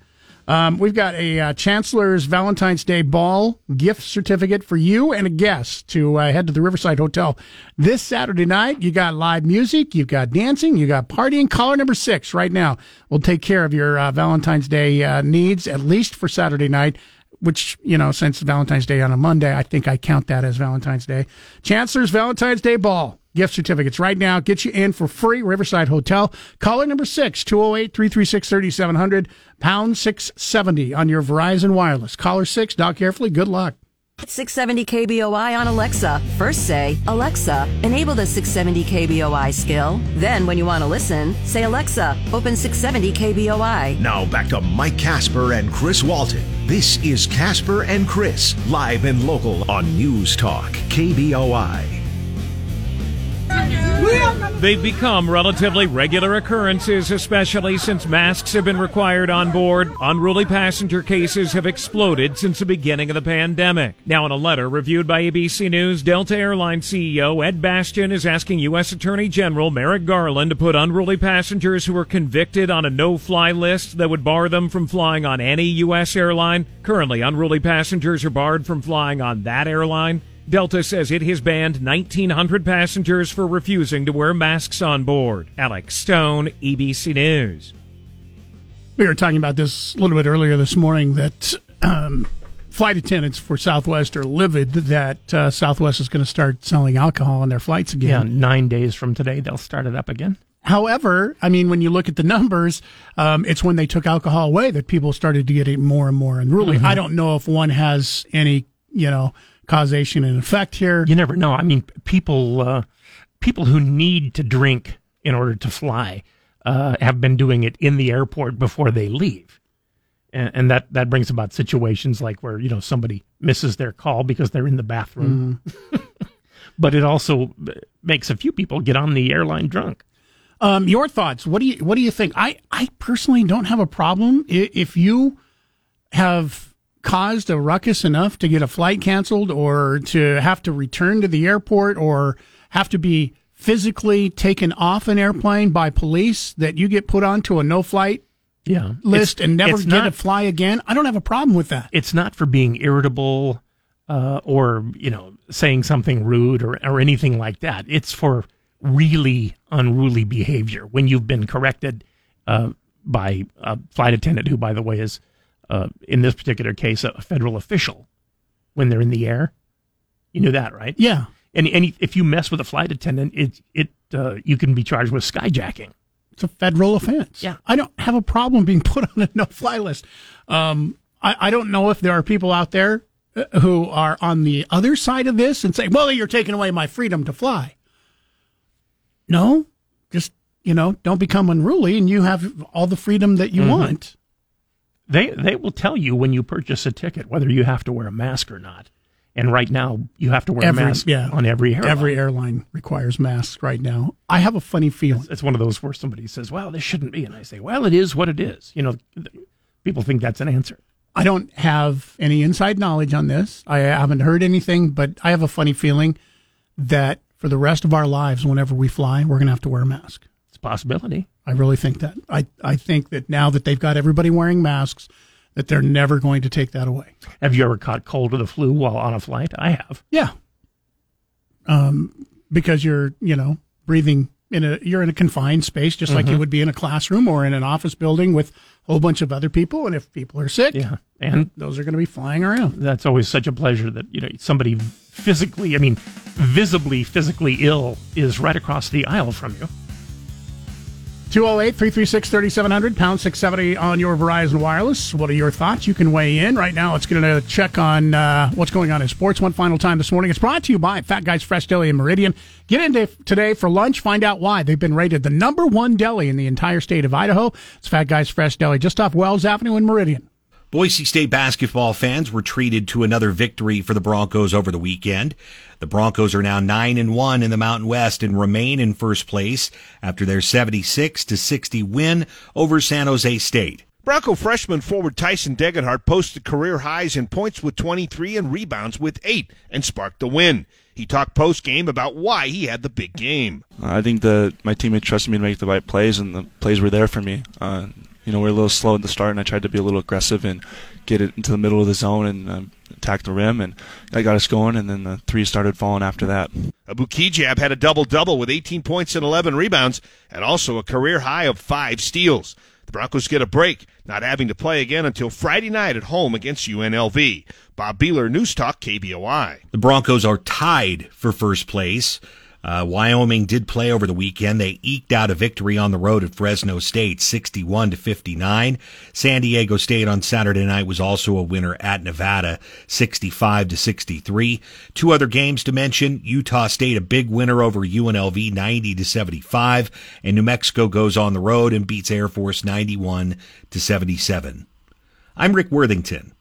Um, we've got a uh, Chancellor's Valentine's Day Ball gift certificate for you and a guest to uh, head to the Riverside Hotel this Saturday night. You got live music, you've got dancing, you got partying. Caller number six right now will take care of your uh, Valentine's Day uh, needs, at least for Saturday night which, you know, since Valentine's Day on a Monday, I think I count that as Valentine's Day. Chancellor's Valentine's Day Ball. Gift certificates right now. Get you in for free. Riverside Hotel. Caller number six, 208 336 3700, pound 670 on your Verizon Wireless. Caller six, dial carefully. Good luck. 670 KBOI on Alexa. First say, Alexa, enable the 670 KBOI skill. Then, when you want to listen, say, Alexa, open 670 KBOI. Now back to Mike Casper and Chris Walton. This is Casper and Chris, live and local on News Talk, KBOI. They've become relatively regular occurrences, especially since masks have been required on board. Unruly passenger cases have exploded since the beginning of the pandemic. Now, in a letter reviewed by ABC News, Delta Airlines CEO Ed Bastian is asking U.S. Attorney General Merrick Garland to put unruly passengers who are convicted on a no-fly list that would bar them from flying on any U.S. airline. Currently, unruly passengers are barred from flying on that airline. Delta says it has banned 1,900 passengers for refusing to wear masks on board. Alex Stone, ABC News. We were talking about this a little bit earlier this morning that um, flight attendants for Southwest are livid that uh, Southwest is going to start selling alcohol on their flights again. Yeah, nine days from today, they'll start it up again. However, I mean, when you look at the numbers, um, it's when they took alcohol away that people started to get it more and more unruly. Mhm. I don't know if one has any, you know, causation and effect here. You never know. I mean, people uh, people who need to drink in order to fly uh, have been doing it in the airport before they leave. and, and that that brings about situations like where you know somebody misses their call because they're in the bathroom. but it also makes a few people get on the airline drunk. Um, your thoughts? What do you What do you think? I I personally don't have a problem if you have caused a ruckus enough to get a flight canceled or to have to return to the airport or have to be physically taken off an airplane by police that you get put onto a no flight Yeah, list It's- and never get not- to fly again. I don't have a problem with that. it's not for being irritable uh, or you know saying something rude or, or anything like that. It's for really unruly behavior when you've been corrected uh, by a flight attendant who, by the way, is uh, in this particular case a federal official when they're in the air. You knew that, right? Yeah. And, and if you mess with a flight attendant, it it uh, you can be charged with skyjacking. It's a federal offense. Yeah. I don't have a problem being put on a no fly list. Um, I, I don't know if there are people out there uh, who are on the other side of this and say, well, you're taking away my freedom to fly. No, just, you know, don't become unruly and you have all the freedom that you Mhm. want. They they will tell you when you purchase a ticket whether you have to wear a mask or not. And right now, you have to wear Every- a mask yeah. on every airline. Every airline requires masks right now. I have a funny feeling. It's one of those where somebody says, "Well, this shouldn't be," and I say, "Well, it is what it is." You know, people think that's an answer. I don't have any inside knowledge on this. I haven't heard anything, but I have a funny feeling that for the rest of our lives, whenever we fly, we're going to have to wear a mask. Possibility. I really think that. I, I think that now that they've got everybody wearing masks, that they're never going to take that away. Have you ever caught cold or the flu while on a flight? I have. Yeah. Um, because you're, you know, breathing in a, you're in a confined space, just like you Mhm. would be in a classroom or in an office building with a whole bunch of other people. And if people are sick, Yeah, and those are going to be flying around. that's always such a pleasure that you know somebody physically, I mean, visibly physically ill is right across the aisle from you. 208 336 3700, pound 670 on your Verizon Wireless. What are your thoughts? You can weigh in. Right now, let's get to check on uh, what's going on in sports one final time this morning. It's brought to you by Fat Guys Fresh Deli in Meridian. Get in today for lunch. Find out why. They've been rated the number one deli in the entire state of Idaho. It's Fat Guys Fresh Deli just off Wells Avenue in Meridian. Boise State basketball fans were treated to another victory for the Broncos over the weekend. The Broncos are now 9 and 1 in the Mountain West and remain in first place after their 76 to 60 win over San Jose State. Bronco freshman forward Tyson Degenhart posted career highs in points with 23 and rebounds with 8 and sparked the win. He talked post game about why he had the big game. I think that my teammates trusted me to make the right plays, and the plays were there for me. Uh, you know, we are a little slow at the start, and I tried to be a little aggressive and get it into the middle of the zone and um, attack the rim, and that got us going. And then the three started falling after that. Abu Kigab had a double double with 18 points and 11 rebounds, and also a career high of five steals. The Broncos get a break, not having to play again until Friday night at home against UNLV. Bob Behler, News Talk, KBOI. The Broncos are tied for first place. Uh, Wyoming did play over the weekend. They eked out a victory on the road at Fresno State, 61 to 59. San Diego State on Saturday night was also a winner at Nevada, 65 to 63. Two other games to mention. Utah State, a big winner over UNLV, 90 to 75. And New Mexico goes on the road and beats Air Force 91 to 77. I'm Rick Worthington.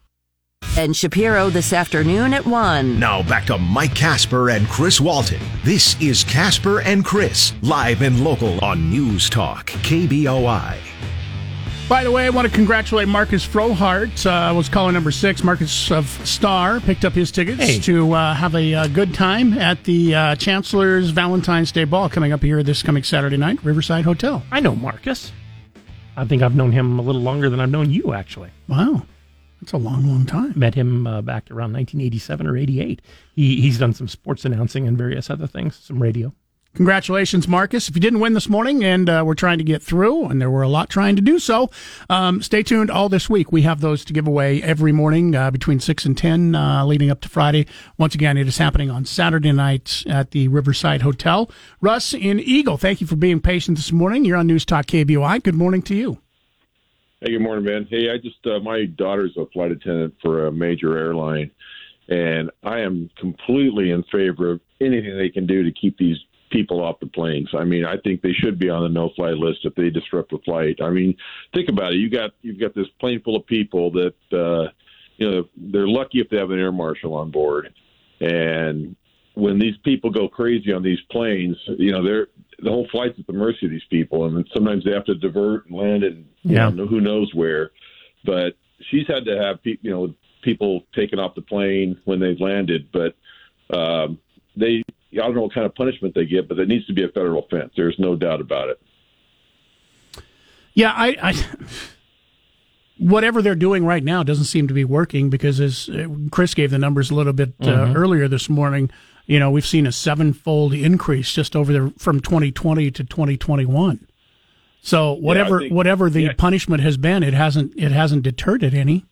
And Shapiro this afternoon at 1. Now back to Mike Casper and Chris Walton. This is Casper and Chris, live and local on News Talk, KBOI. By the way, I want to congratulate Marcus Frohart. Uh, was caller number six. Marcus of Star picked up his tickets Hey. to uh, have a uh, good time at the uh, Chancellor's Valentine's Day Ball coming up here this coming Saturday night, Riverside Hotel. I know Marcus. I think I've known him a little longer than I've known you, actually. Wow. That's a long, long time. Met him uh, back around 1987 or 88. He, he's done some sports announcing and various other things, some radio. Congratulations, Marcus. If you didn't win this morning and uh, we're trying to get through, and there were a lot trying to do so, um, stay tuned all this week. We have those to give away every morning uh, between 6 and 10, uh, leading up to Friday. Once again, it is happening on Saturday night at the Riverside Hotel. Russ in Eagle, thank you for being patient this morning. You're on News Talk KBOI. Good morning to you. Hey, good morning, man. Hey, I just uh, my daughter's a flight attendant for a major airline, and I am completely in favor of anything they can do to keep these people off the planes. I mean, I think they should be on the no-fly list if they disrupt the flight. I mean, think about it. You got you've got this plane full of people that uh, you know they're lucky if they have an air marshal on board, and when these people go crazy on these planes, you know they're the whole flight's at the mercy of these people, and sometimes they have to divert and land in Yeah. you know, who knows where. But she's had to have pe- you know people taken off the plane when they've landed, but um, they I don't know what kind of punishment they get, but it needs to be a federal offense. There's no doubt about it. Yeah, I, I whatever they're doing right now doesn't seem to be working because as uh, Chris gave the numbers a little bit uh, Mhm. earlier this morning, you know, we've seen a sevenfold increase just over there from 2020 to 2021. So whatever think- whatever the yeah. punishment has been, it hasn't it hasn't deterred it any.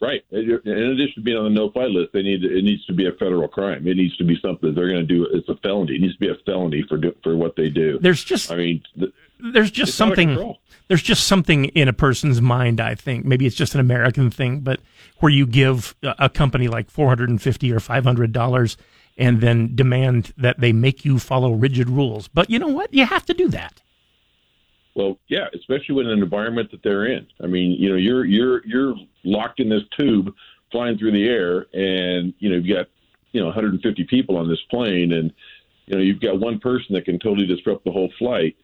Right. In addition to being on the no-fly list, they need it needs to be a federal crime. It needs to be something they're going to do. It's a felony. It needs to be a felony for for what they do. There's just I mean, th- there's just something there's just something in a person's mind i think maybe it's just an american thing but where you give a a company like 450 or 500 dollars and then demand that they make you follow rigid rules. But you know what? You have to do that. Well, yeah, especially when an environment that they're in. I mean, you know, you're you're you're locked in this tube flying through the air, and you know you've got you know 150 people on this plane, and you know you've got one person that can totally disrupt the whole flight,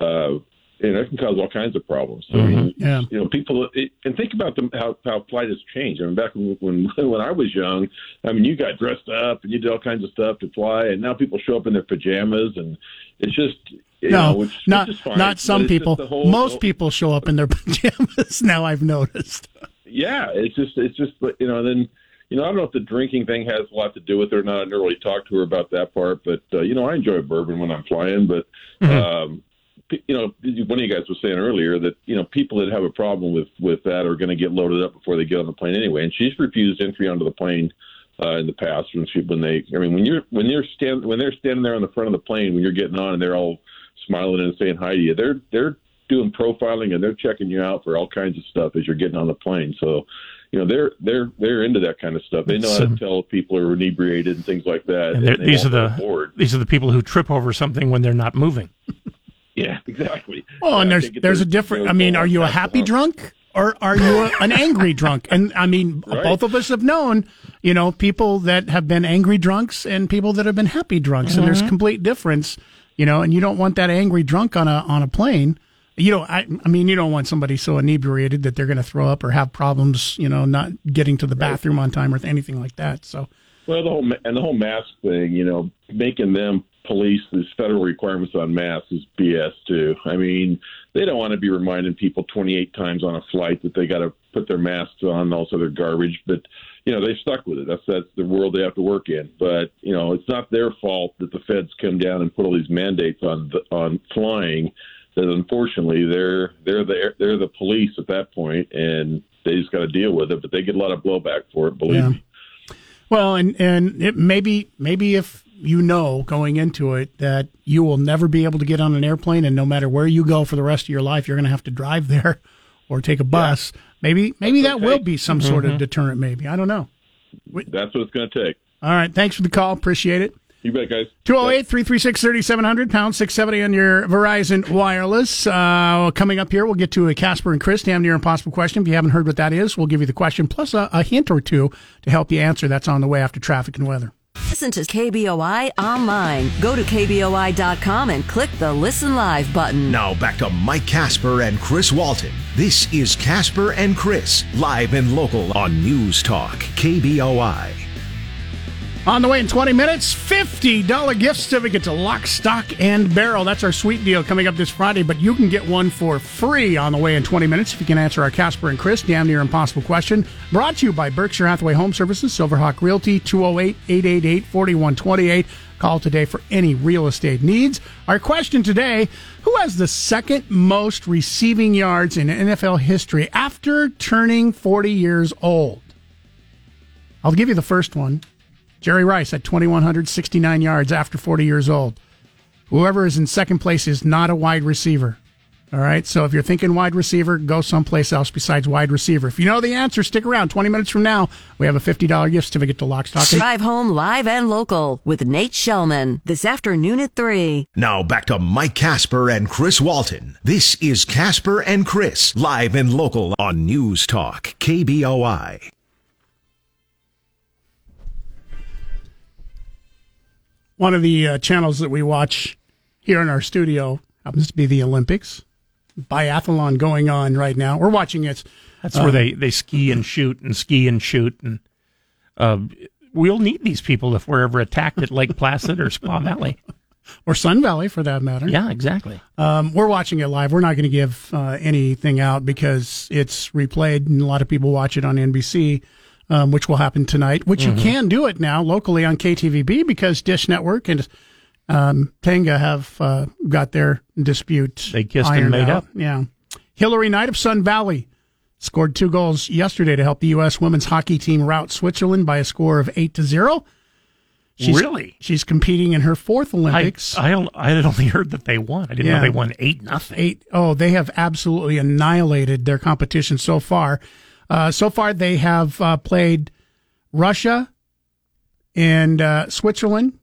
uh, and that can cause all kinds of problems. So, I mean, Yeah. you know, people it, and think about them how how flight has changed. I mean, back when when when I was young, I mean, you got dressed up and you did all kinds of stuff to fly, and now people show up in their pajamas, and it's just you no, know, which, not fine, not some people. whole- Most people show up in their pajamas now. I've noticed. yeah, it's just it's just you know then you know I don't know if the drinking thing has a lot to do with it or not. I never really talked to her about that part, but uh, you know I enjoy bourbon when I'm flying, but um, p- you know one of you guys was saying earlier that you know people that have a problem with with that are going to get loaded up before they get on the plane anyway, and she's refused entry onto the plane. Uh, in the past, when she, when they, I mean, when you're when you're stand when they're standing there on the front of the plane when you're getting on and they're all smiling and saying hi to you, they're they're doing profiling and they're checking you out for all kinds of stuff as you're getting on the plane. So, you know, they're they're they're into that kind of stuff. They know how to tell if people are inebriated and things like that. and they're- these are the these are the people who trip over something when they're not moving Yeah, exactly. Well, and Yeah, there's there's a different. no I mean, are you a happy hump. drunk or are you a, an angry drunk? And I mean, Right. both of us have known, you know, people that have been angry drunks and people that have been happy drunks, and there's mm-hmm. complete difference, you know. And you don't want that angry drunk on a on a plane. You know, I, I mean, you don't want somebody so inebriated that they're going to throw up or have problems, you know, not getting to the bathroom on time or anything like that. So, Well, the whole and the whole mask thing, you know, making them police these federal requirements on masks is BS too. I mean, they don't want to be reminding people 28 times on a flight that they got to put their masks on and all this other garbage. But you know, they stuck with it. That's that's the world they have to work in. But you know, it's not their fault that the feds come down and put all these mandates on the, on flying. That unfortunately they're they're the they're the police at that point, and they just got to deal with it. But they get a lot of blowback for it. Believe Yeah. me. well, and and it maybe maybe if you know going into it that you will never be able to get on an airplane, and no matter where you go for the rest of your life, you're going to have to drive there or take a bus. Maybe maybe that okay. will be some sort of deterrent. Maybe I don't know. That's what it's going to take. All right, thanks for the call. Appreciate it. You bet, guys. 208 336 3700, pound 670 on your Verizon Wireless. Uh, coming up here, we'll get to a Casper and Chris damn near impossible question. If you haven't heard what that is, we'll give you the question plus a, a hint or two to help you answer. That's on the way after traffic and weather. Listen to KBOI online. Go to KBOI.com and click the Listen Live button. Now back to Mike Casper and Chris Walton. This is Casper and Chris, live and local on News Talk, KBOI. On the way in 20 minutes, $50 gift certificate to Lock, Stock, and Barrel. That's our sweet deal coming up this Friday, but you can get one for free on the way in 20 minutes if you can answer our Casper and Chris damn near impossible question. Brought to you by Berkshire Hathaway Home Services, Silverhawk Realty, 208 888 4128. Call today for any real estate needs. Our question today Who has the second most receiving yards in NFL history after turning 40 years old? I'll give you the first one. Jerry Rice at 2,169 yards after 40 years old. Whoever is in second place is not a wide receiver. All right. So if you're thinking wide receiver, go someplace else besides wide receiver. If you know the answer, stick around. 20 minutes from now, we have a $50 gift certificate to Lock, Stock, and Drive home live and local with Nate Shellman this afternoon at 3. Now back to Mike Casper and Chris Walton. This is Casper and Chris, live and local on News Talk, KBOI. One of the uh, channels that we watch here in our studio happens to be the Olympics. Biathlon going on right now. We're watching it. That's uh, where they, they ski and shoot and ski and shoot. And uh, we'll need these people if we're ever attacked at Lake Placid or Squaw Valley. or Sun Valley for that matter. Yeah, exactly. Um, we're watching it live. We're not going to give uh, anything out because it's replayed and a lot of people watch it on NBC, um, which will happen tonight, which Mhm. you can do it now locally on KTVB because Dish Network and um, Tegna have uh, got their dispute. They kissed and made out. up. Yeah. Hilary Knight of Sun Valley scored two goals yesterday to help the U.S. women's hockey team rout Switzerland by a score of 8 to 0. Really? She's competing in her fourth Olympics. I, don't- I had only heard that they won. I didn't know they won 8 nothing. Eight oh, they have absolutely annihilated their competition so far. Uh, so far, they have uh, played Russia and uh, Switzerland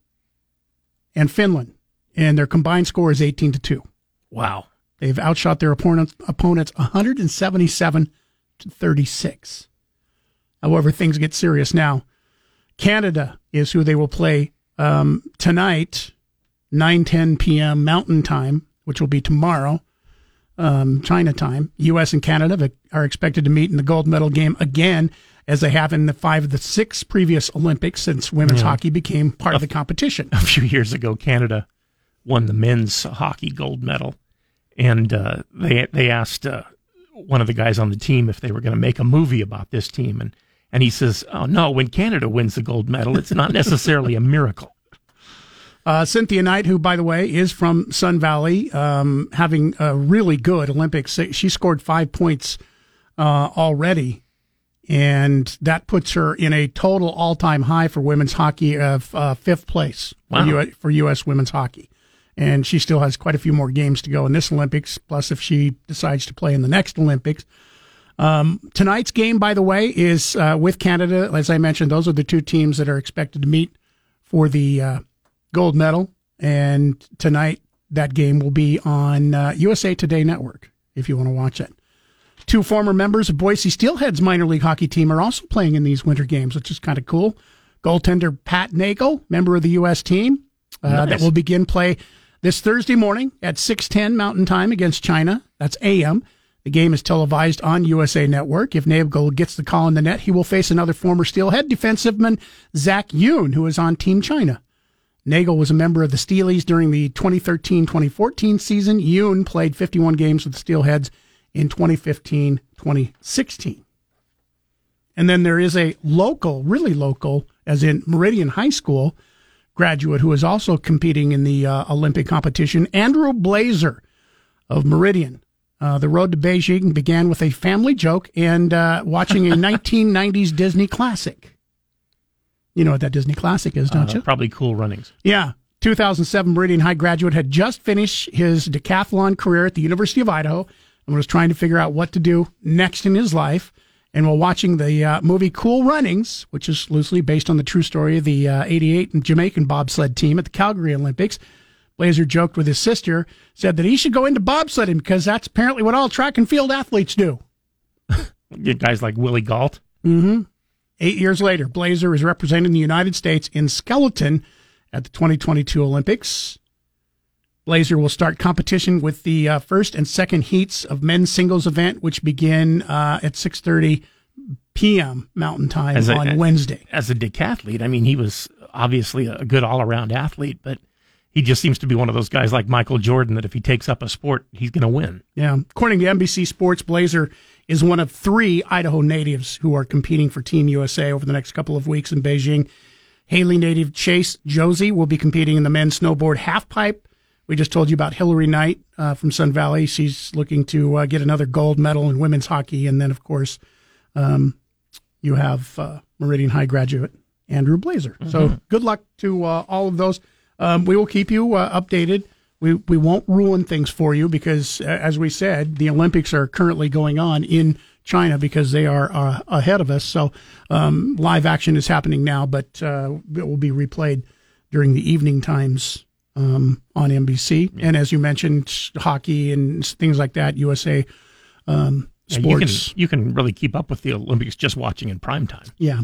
and Finland, and their combined score is eighteen to two. Wow. They've outshot their opponents opponents one hundred and seventy seven to thirty six. However, things get serious now. Canada is who they will play um, tonight, 9 10 p.m. Mountain Time, which will be tomorrow, um, China time. U.S. and Canada are expected to meet in the gold medal game again, as they have in the five of the six previous Olympics since women's Yeah. hockey became part of the competition. a few years ago, Canada won the men's hockey gold medal, and uh, they they asked uh, one of the guys on the team if they were going to make a movie about this team, and and he says, "Oh no, when Canada wins the gold medal, it's not necessarily a miracle." Uh, Cynthia Knight, who, by the way, is from Sun Valley, um, having a really good Olympics. She scored five points uh, already, and that puts her in a total all-time high for women's hockey of uh, fifth place Wow. for, U- for U.S. women's hockey. And she still has quite a few more games to go in this Olympics. Plus, if she decides to play in the next Olympics, um, tonight's game, by the way, is uh, with Canada. As I mentioned, those are the two teams that are expected to meet for the uh, gold medal. And tonight, that game will be on uh, USA Today Network if you want to watch it. Two former members of Boise Steelheads minor league hockey team are also playing in these winter games, which is kind of cool. Goaltender Pat Nagle, member of the U.S. team, uh, Nice. that will begin play this Thursday morning at 6:10 Mountain Time against China. That's AM. The game is televised on USA Network. If Nagle gets the call in the net, he will face another former Steelhead defensiveman, Zach Yuen, who is on Team China. Nagle was a member of the Steelies during the 2013-2014 season. Yuen played 51 games with the Steelheads in 2015-2016. And then there is a local, really local, as in Meridian High School graduate who is also competing in the uh, Olympic competition, Andrew Blaser of Meridian. Uh, the road to Beijing began with a family joke and uh, watching a 1990s Disney classic. You know what that Disney classic is, don't Uh, you? Probably Cool Runnings. Yeah. 2007 Meridian High graduate had just finished his decathlon career at the University of Idaho and was trying to figure out what to do next in his life. And while watching the uh, movie Cool Runnings, which is loosely based on the true story of the uh, 88 and Jamaican bobsled team at the Calgary Olympics, Blaser joked with his sister, said that he should go into bobsledding because that's apparently what all track and field athletes do. You guys like Willie Galt. Mm-hmm. Eight years later, Blaser is representing the United States in skeleton at the 2022 Olympics. Blaser will start competition with the uh, first and second heats of men's singles event, which begin uh, at 6:30 p.m. Mountain Time a- on Wednesday. As a decathlete, I mean, he was obviously a good all around athlete, but he just seems to be one of those guys like Michael Jordan that if he takes up a sport, he's going to win. Yeah. According to NBC Sports, Blaser is one of three Idaho natives who are competing for Team USA over the next couple of weeks in Beijing. Hailey native Chase Josey will be competing in the men's snowboard halfpipe. We just told you about Hilary Knight uh, from Sun Valley. She's looking to uh, get another gold medal in women's hockey. And then, of course, um, you have uh, Meridian High graduate Andrew Blaser. So Mhm. good luck to uh, all of those. Um, we will keep you uh, updated we we won't ruin things for you because, as we said, the Olympics are currently going on in China because they are uh, ahead of us. So um, live action is happening now, but uh, it will be replayed during the evening times um, on NBC. And as you mentioned, hockey and things like that, USA um, Yeah, you can sports. you can really keep up with the Olympics just watching in prime time. Yeah.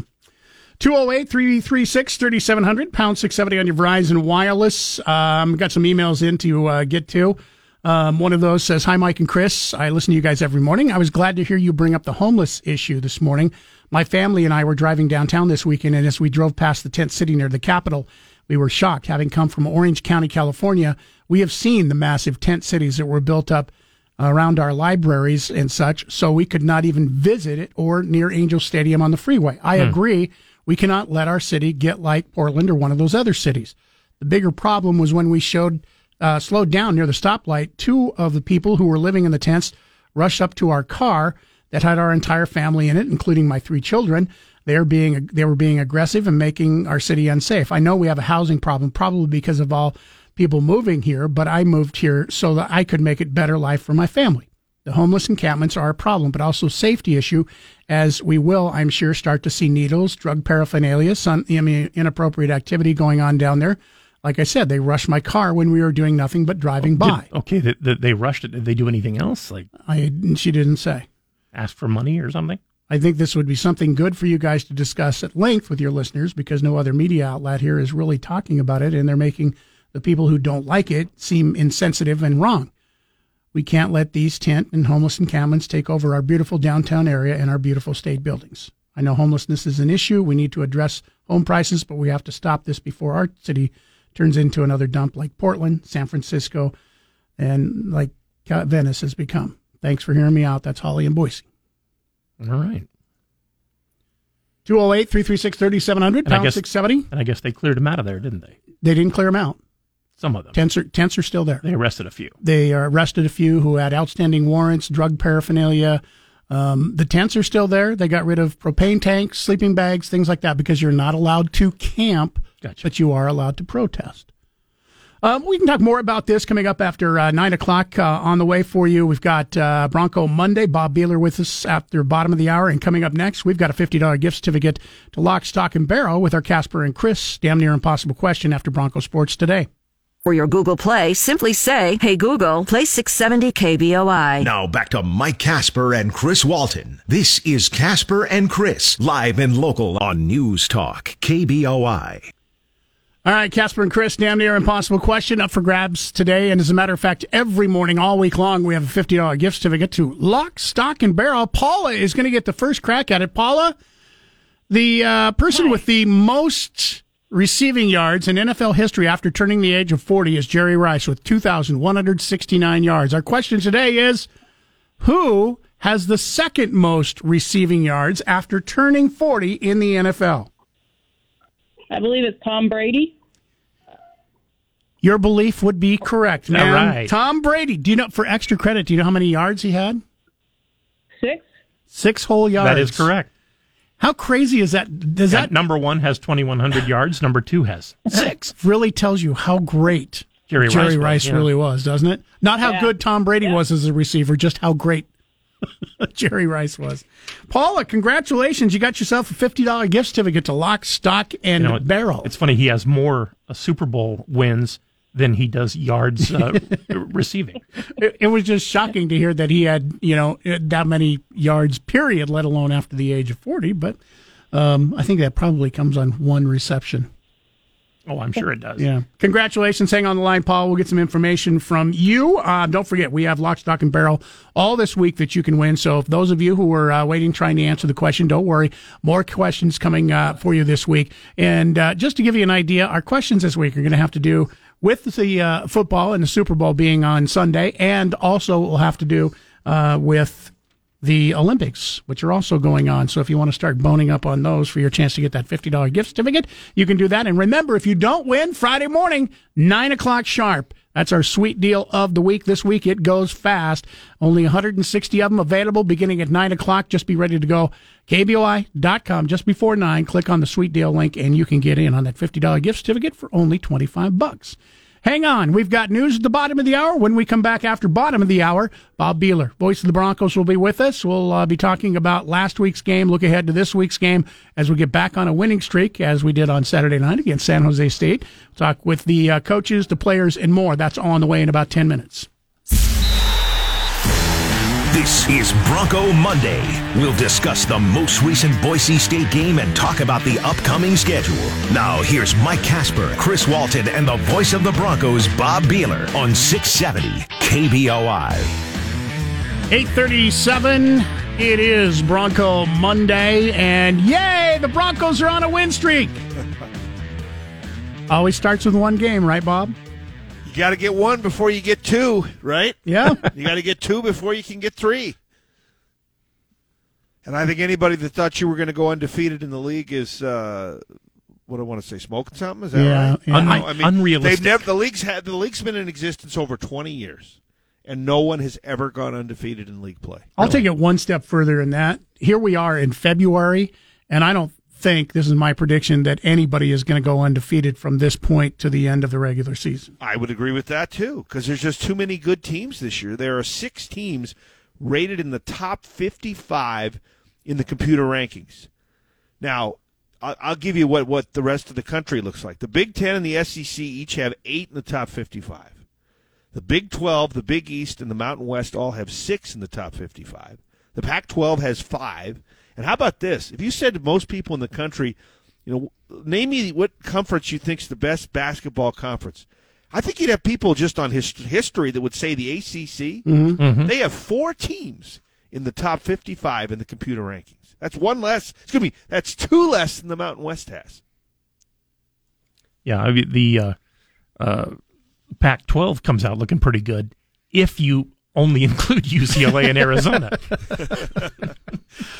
208 336 3700, pound 670 on your Verizon Wireless. Um, got some emails in to uh, get to. Um, one of those says, Hi, Mike and Chris. I listen to you guys every morning. I was glad to hear you bring up the homeless issue this morning. My family and I were driving downtown this weekend, and as we drove past the tent city near the Capitol, we were shocked. Having come from Orange County, California, we have seen the massive tent cities that were built up around our libraries and such, so we could not even visit it or near Angel Stadium on the freeway. I Hmm. agree. We cannot let our city get like Portland or one of those other cities. The bigger problem was when we showed uh, slowed down near the stoplight. Two of the people who were living in the tents rushed up to our car that had our entire family in it, including my three children. They are being they were being aggressive and making our city unsafe. I know we have a housing problem, probably because of all people moving here, but I moved here so that I could make it better life for my family. The homeless encampments are a problem, but also safety issue, as we will, I'm sure, start to see needles, drug paraphernalia, some I mean, inappropriate activity going on down there. Like I said, they rushed my car when we were doing nothing but driving by. Did- okay, they, they, they rushed it. Did they do anything else? Like I she didn't say. ask for money or something? I think this would be something good for you guys to discuss at length with your listeners because no other media outlet here is really talking about it and they're making the people who don't like it seem insensitive and wrong. We can't let these tent and homeless encampments take over our beautiful downtown area and our beautiful state buildings. I know homelessness is an issue. We need to address home prices, but we have to stop this before our city turns into another dump like Portland, San Francisco, and like Venice has become. Thanks for hearing me out. That's Holly and Boise. All right. 208 336 3700, And I pound guess 670. And I guess they cleared them out of there, didn't they? They didn't clear them out. Some of them. Tents are, tents are still there. They arrested a few. They arrested a few who had outstanding warrants, drug paraphernalia. Um, the tents are still there. They got rid of propane tanks, sleeping bags, things like that, because you're not allowed to camp, but you are allowed to protest. Um, we can talk more about this coming up after uh, 9 o'clock uh, on the way for you. We've got uh, Bronco Monday, Bob Behler with us after bottom of the hour. And coming up next, we've got a $50 gift certificate to Lock, Stock, and Barrel with our Casper and Chris damn near impossible question after Bronco Sports today. For your Google Play, simply say, Hey Google, play 670 KBOI. Now back to Mike Casper and Chris Walton. This is Casper and Chris, live and local on News Talk, KBOI. All right, Casper and Chris, damn near impossible question up for grabs today. And as a matter of fact, every morning, all week long, we have a $50 gift certificate to Lock, Stock, and Barrel. Paula is going to get the first crack at it. Paula, the uh, person with the most receiving yards in NFL history after turning the age of 40 is Jerry Rice with 2,169 yards. Our question today is who has the second most receiving yards after turning 40 in the NFL? I believe it's Tom Brady. Your belief would be correct. All Now, right. Tom Brady. Do you know for extra credit? Do you know how many yards he had? Six. Six whole yards. That is correct. How crazy is that? Does that number one has 2,100 yards. Number two has six really tells you how great Jerry Rice was, yeah. really was, doesn't it? Not how Yeah. good Tom Brady was as a receiver, just how great Jerry Rice was. Paula, congratulations! You got yourself a fifty dollar gift certificate to Lock, Stock, and You know, Barrel. It's funny. He has more uh, Super Bowl wins than he does yards uh, receiving. It, it was just shocking to hear that he had, you know, that many yards, period, let alone after the age of 40. But um, I think that probably comes on one reception. Oh, I'm sure it does. Yeah. Congratulations. Hang on the line, Paul. We'll get some information from you. Uh, don't forget, we have Lock, Stock, and Barrel all this week that you can win. So if those of you who were uh, waiting, trying to answer the question, don't worry. More questions coming uh, for you this week. And uh, just to give you an idea, our questions this week are going to have to do with the uh, football and the Super Bowl being on Sunday, and also it will have to do uh, with the Olympics, which are also going on. So if you want to start boning up on those for your chance to get that $50 gift certificate, you can do that. And remember, if you don't win Friday morning, 9 o'clock sharp, that's our sweet deal of the week. This week it goes fast. Only 160 of them available beginning at 9 o'clock. Just be ready to go. KBOI.com just before 9. Click on the sweet deal link and you can get in on that $50 gift certificate for only 25 bucks. Hang on. We've got news at the bottom of the hour. When we come back after bottom of the hour, Bob Behler, voice of the Broncos, will be with us. We'll uh, be talking about last week's game, look ahead to this week's game as we get back on a winning streak, as we did on Saturday night against San Jose State. talk with the uh, coaches, the players, and more. That's on the way in about 10 minutes. This is Bronco Monday. We'll discuss the most recent Boise State game and talk about the upcoming schedule. Now, here's Mike Casper, Chris Walton, and the voice of the Broncos, Bob Behler, on 670 KBOI. 837. It is Bronco Monday, and yay, the Broncos are on a win streak. Always starts with one game, right, Bob? You got to get one before you get two, right? Yeah. you got to get two before you can get three. And I think anybody that thought you were going to go undefeated in the league is, uh, what do I want to say, smoking something? Is that Yeah, right? yeah. I. Un- I mean, unrealistic. They've never the league's had the league's been in existence over twenty years, and no one has ever gone undefeated in league play. I'll take it one step further than that. Here we are in February, and I don't think this is my prediction that anybody is going to go undefeated from this point to the end of the regular season. I would agree with that too, because there's just too many good teams this year. There are six teams rated in the top 55 in the computer rankings. Now, I'll give you what, what the rest of the country looks like. The Big Ten and the SEC each have eight in the top 55. The Big 12, the Big East, and the Mountain West all have six in the top 55. The Pac 12 has five. And how about this? If you said to most people in the country, you know, name me what conference you think's the best basketball conference. I think you'd have people just on his history that would say the ACC. Mhm. They have four teams in the top 55 in the computer rankings. That's one less. Excuse me. That's two less than the Mountain West has. Yeah, I mean, the uh, uh, Pac-12 comes out looking pretty good if you only include UCLA and Arizona.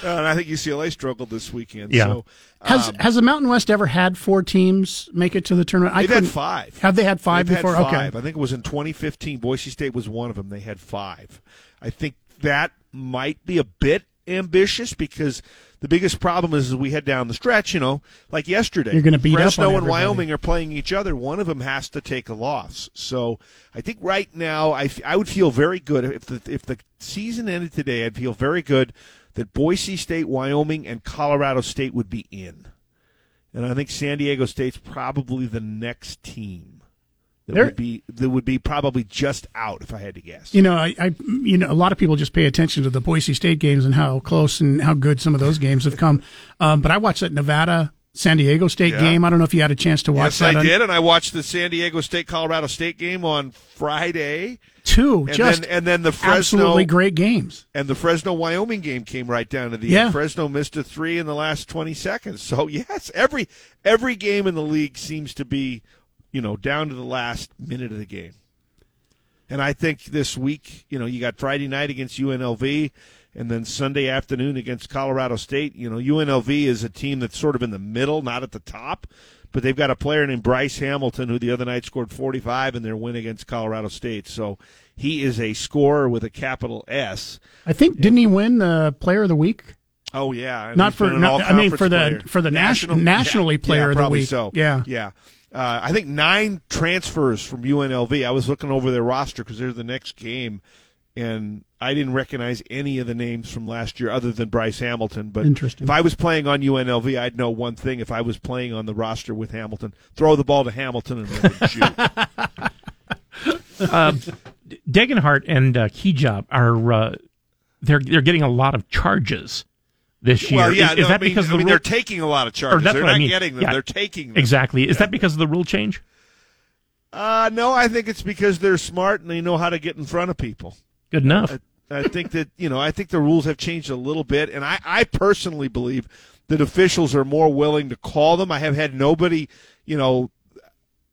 Uh, and I think UCLA struggled this weekend. Yeah. So, Has um, has the Mountain West ever had four teams make it to the tournament? I had five. Have they had 5 They've before? Had Okay. I think it was in 2015. Boise State was one of them. They had five. I think that might be a bit ambitious because the biggest problem is as we head down the stretch, you know, like yesterday. You're gonna beat up Fresno on and everybody. Wyoming are playing each other. One of them has to take a loss. So I think right now I, f- I would feel very good if the if the season ended today. I'd feel very good that Boise State, Wyoming, and Colorado State would be in. And I think San Diego State's probably the next team that They're- would be that would be probably just out if I had to guess. You know, I, I, you know, a lot of people just pay attention to the Boise State games and how close and how good some of those games have come. Um, but I watched that Nevada San Diego State Yeah. game. I don't know if you had a chance to watch yes, that. I did, and I watched the San Diego State Colorado State game on Friday. Two, and just then, and then the Fresno absolutely great games. and the Fresno Wyoming game came right down to the Yeah. end. Fresno missed a three in the last twenty seconds. So yes, every every game in the league seems to be, you know, down to the last minute of the game. And I think this week, you know, you got Friday night against UNLV, and then Sunday afternoon against Colorado State. You know, UNLV is a team that's sort of in the middle, not at the top, but they've got a player named Bryce Hamilton who the other night scored 45 in their win against Colorado State. So he is a scorer with a capital S. I think didn't he win the Player of the Week? Oh yeah, and Not for- been an no, I mean, for the- for the nation- nationally yeah, player yeah, of the probably week. So Yeah. yeah. Uh, I think nine transfers from UNLV. I was looking over their roster because they're the next game, and I didn't recognize any of the names from last year other than Bryce Hamilton. But Interesting. if I was playing on UNLV, I'd know one thing. If I was playing on the roster with Hamilton, throw the ball to Hamilton and let him shoot. uh, Degenhart and uh, Kigab are uh, they're they're getting a lot of charges this year. Well, yeah, is, is no, that I mean- because I the mean, rule? they're taking a lot of charges. They're what I not mean. getting them, Yeah. they're taking them. Exactly. Is Yeah. that because of the rule change? Uh, no, I think it's because they're smart and they know how to get in front of people. Good enough. I, I think that you know, I think the rules have changed a little bit, and I, I personally believe that officials are more willing to call them. I have had nobody, you know,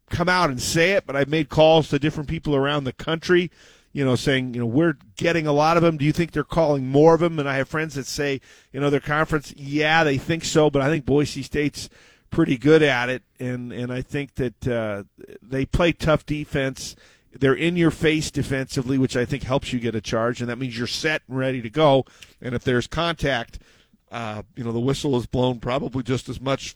come out and say it, but I've made calls to different people around the country, you know, saying, you know, we're getting a lot of them. Do you think they're calling more of them? And I have friends that say, you know, their conference, yeah, they think so, but I think Boise State's pretty good at it, and and I think that uh, they play tough defense. They're in your face defensively, which I think helps you get a charge, and that means you're set and ready to go. And if there's contact, uh, you know the whistle is blown probably just as much,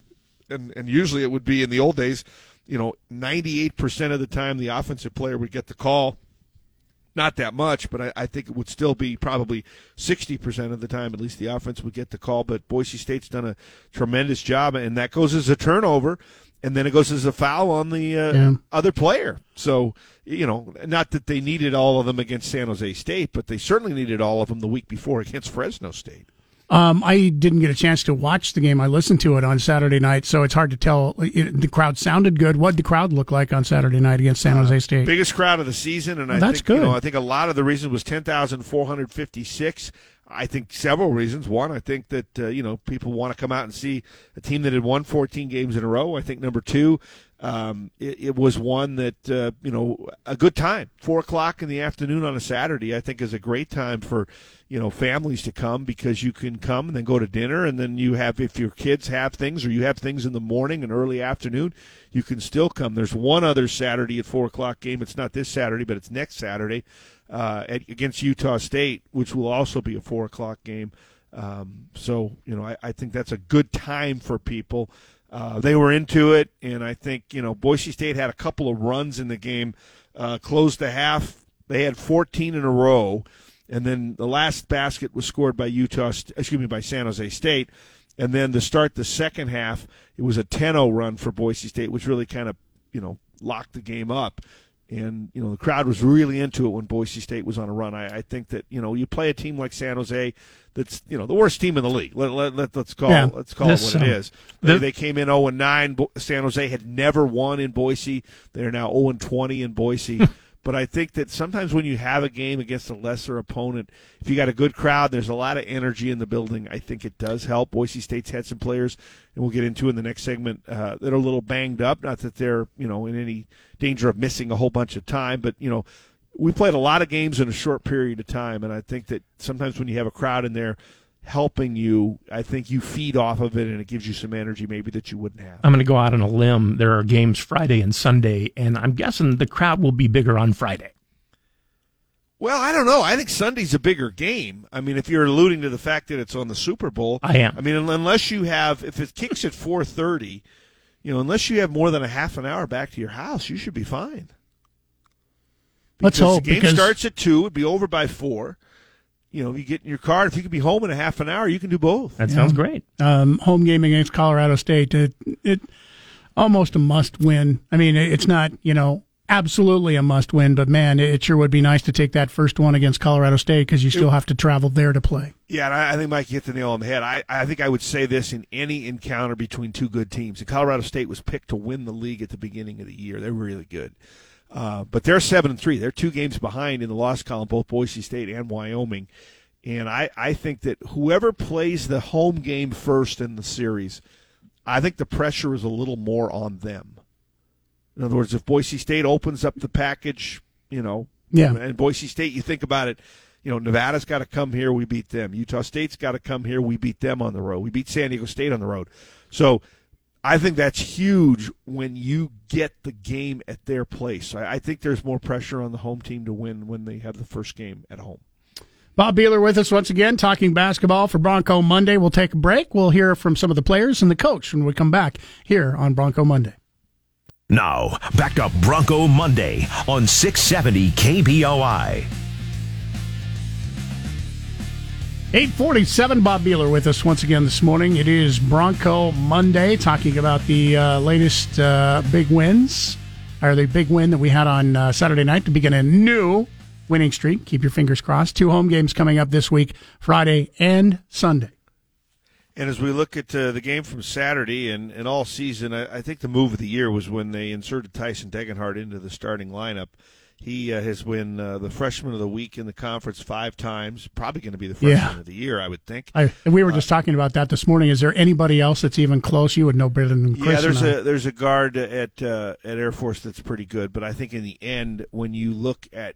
and and usually it would be in the old days you know, 98% of the time the offensive player would get the call. Not that much, but I, I think it would still be probably 60% of the time, at least the offense would get the call. But Boise State's done a tremendous job, and that goes as a turnover and then it goes as a foul on the uh, Yeah. other player. So, you know, not that they needed all of them against San Jose State, but they certainly needed all of them the week before against Fresno State. Um, I didn't get a chance to watch the game. I listened to it on Saturday night, so it's hard to tell. It, the crowd sounded good. What did the crowd look like on Saturday night against San Jose State? Biggest crowd of the season, and I That's think you know, I think a lot of the reason was ten thousand four hundred fifty six. I think several reasons. One, I think that uh, you know people want to come out and see a team that had won 14 games in a row. I think number two, um, it, it was one that uh, you know a good time. Four o'clock in the afternoon on a Saturday, I think, is a great time for you know families to come because you can come and then go to dinner, and then you have if your kids have things or you have things in the morning and early afternoon, you can still come. There's one other Saturday at four o'clock game. It's not this Saturday, but it's next Saturday uh, at, against Utah State, which will also be a four o'clock game. Um, so you know, I, I think that's a good time for people. Uh, they were into it, and I think you know Boise State had a couple of runs in the game, uh, closed the half. They had 14 in a row, and then the last basket was scored by Utah. Excuse me, by San Jose State, and then to start the second half, it was a 10-0 run for Boise State, which really kind of you know locked the game up. And you know the crowd was really into it when Boise State was on a run. I, I think that you know you play a team like San Jose, that's you know the worst team in the league. Let, let, let, us call Yeah. let's call This, it what it um, is. They, the- they came in 0 and 9. San Jose had never won in Boise. They're now 0 and 20 in Boise. but I think that sometimes when you have a game against a lesser opponent, if you got a good crowd, there's a lot of energy in the building. I think it does help. Boise State's had some players, and we'll get into in the next segment, uh, that are a little banged up. Not that they're you know in any danger of missing a whole bunch of time, but you know we played a lot of games in a short period of time, and I think that sometimes when you have a crowd in there helping you, I think you feed off of it, and it gives you some energy maybe that you wouldn't have. I'm going to go out on a limb. There are games Friday and Sunday, and I'm guessing the crowd will be bigger on Friday. Well, I don't know. I think Sunday's a bigger game. I mean, if you're alluding to the fact that it's on the Super Bowl, I am. I mean, unless you have, if it kicks at 4:30, you know, unless you have more than a half an hour back to your house, you should be fine. Let's hope, The game because- starts at two. It'd be over by four. You know, you get in your car. If you can be home in a half an hour, you can do both. That sounds great. Um, home game against Colorado State. It, it almost a must win. I mean, it's not you know absolutely a must win, but man, it sure would be nice to take that first one against Colorado State because you still have to travel there to play. Yeah, and I, I think Mike hit the nail on the head. I, I think I would say this in any encounter between two good teams. And Colorado State was picked to win the league at the beginning of the year. They're really good. Uh, but they're seven and three. They're two games behind in the loss column, both Boise State and Wyoming. And I, I think that whoever plays the home game first in the series, I think the pressure is a little more on them. In other words, if Boise State opens up the package, you know, Yeah. and Boise State, you think about it, you know, Nevada's got to come here, we beat them. Utah State's got to come here, we beat them on the road. We beat San Diego State on the road. So I think that's huge when you get the game at their place. I, I think there's more pressure on the home team to win when they have the first game at home. Bob Behler with us once again, talking basketball for Bronco Monday. We'll take a break. We'll hear from some of the players and the coach when we come back here on Bronco Monday. Now, back to Bronco Monday on 670 KBOI. 847, Bob Behler with us once again this morning. It is Bronco Monday, talking about the uh, latest uh, big wins, or the big win that we had on uh, Saturday night to begin a new winning streak. Keep your fingers crossed. Two home games coming up this week, Friday and Sunday. And as we look at uh, the game from Saturday and, and all season, I, I think the move of the year was when they inserted Tyson Degenhart into the starting lineup. He uh, has been uh, the freshman of the week in the conference five times. Probably going to be the freshman Yeah. of the year, I would think. I, and we were just talking about that this morning. Is there anybody else that's even close? You would know better than Chris. yeah, there's a there's a guard at uh, at Air Force that's pretty good, but I think in the end, when you look at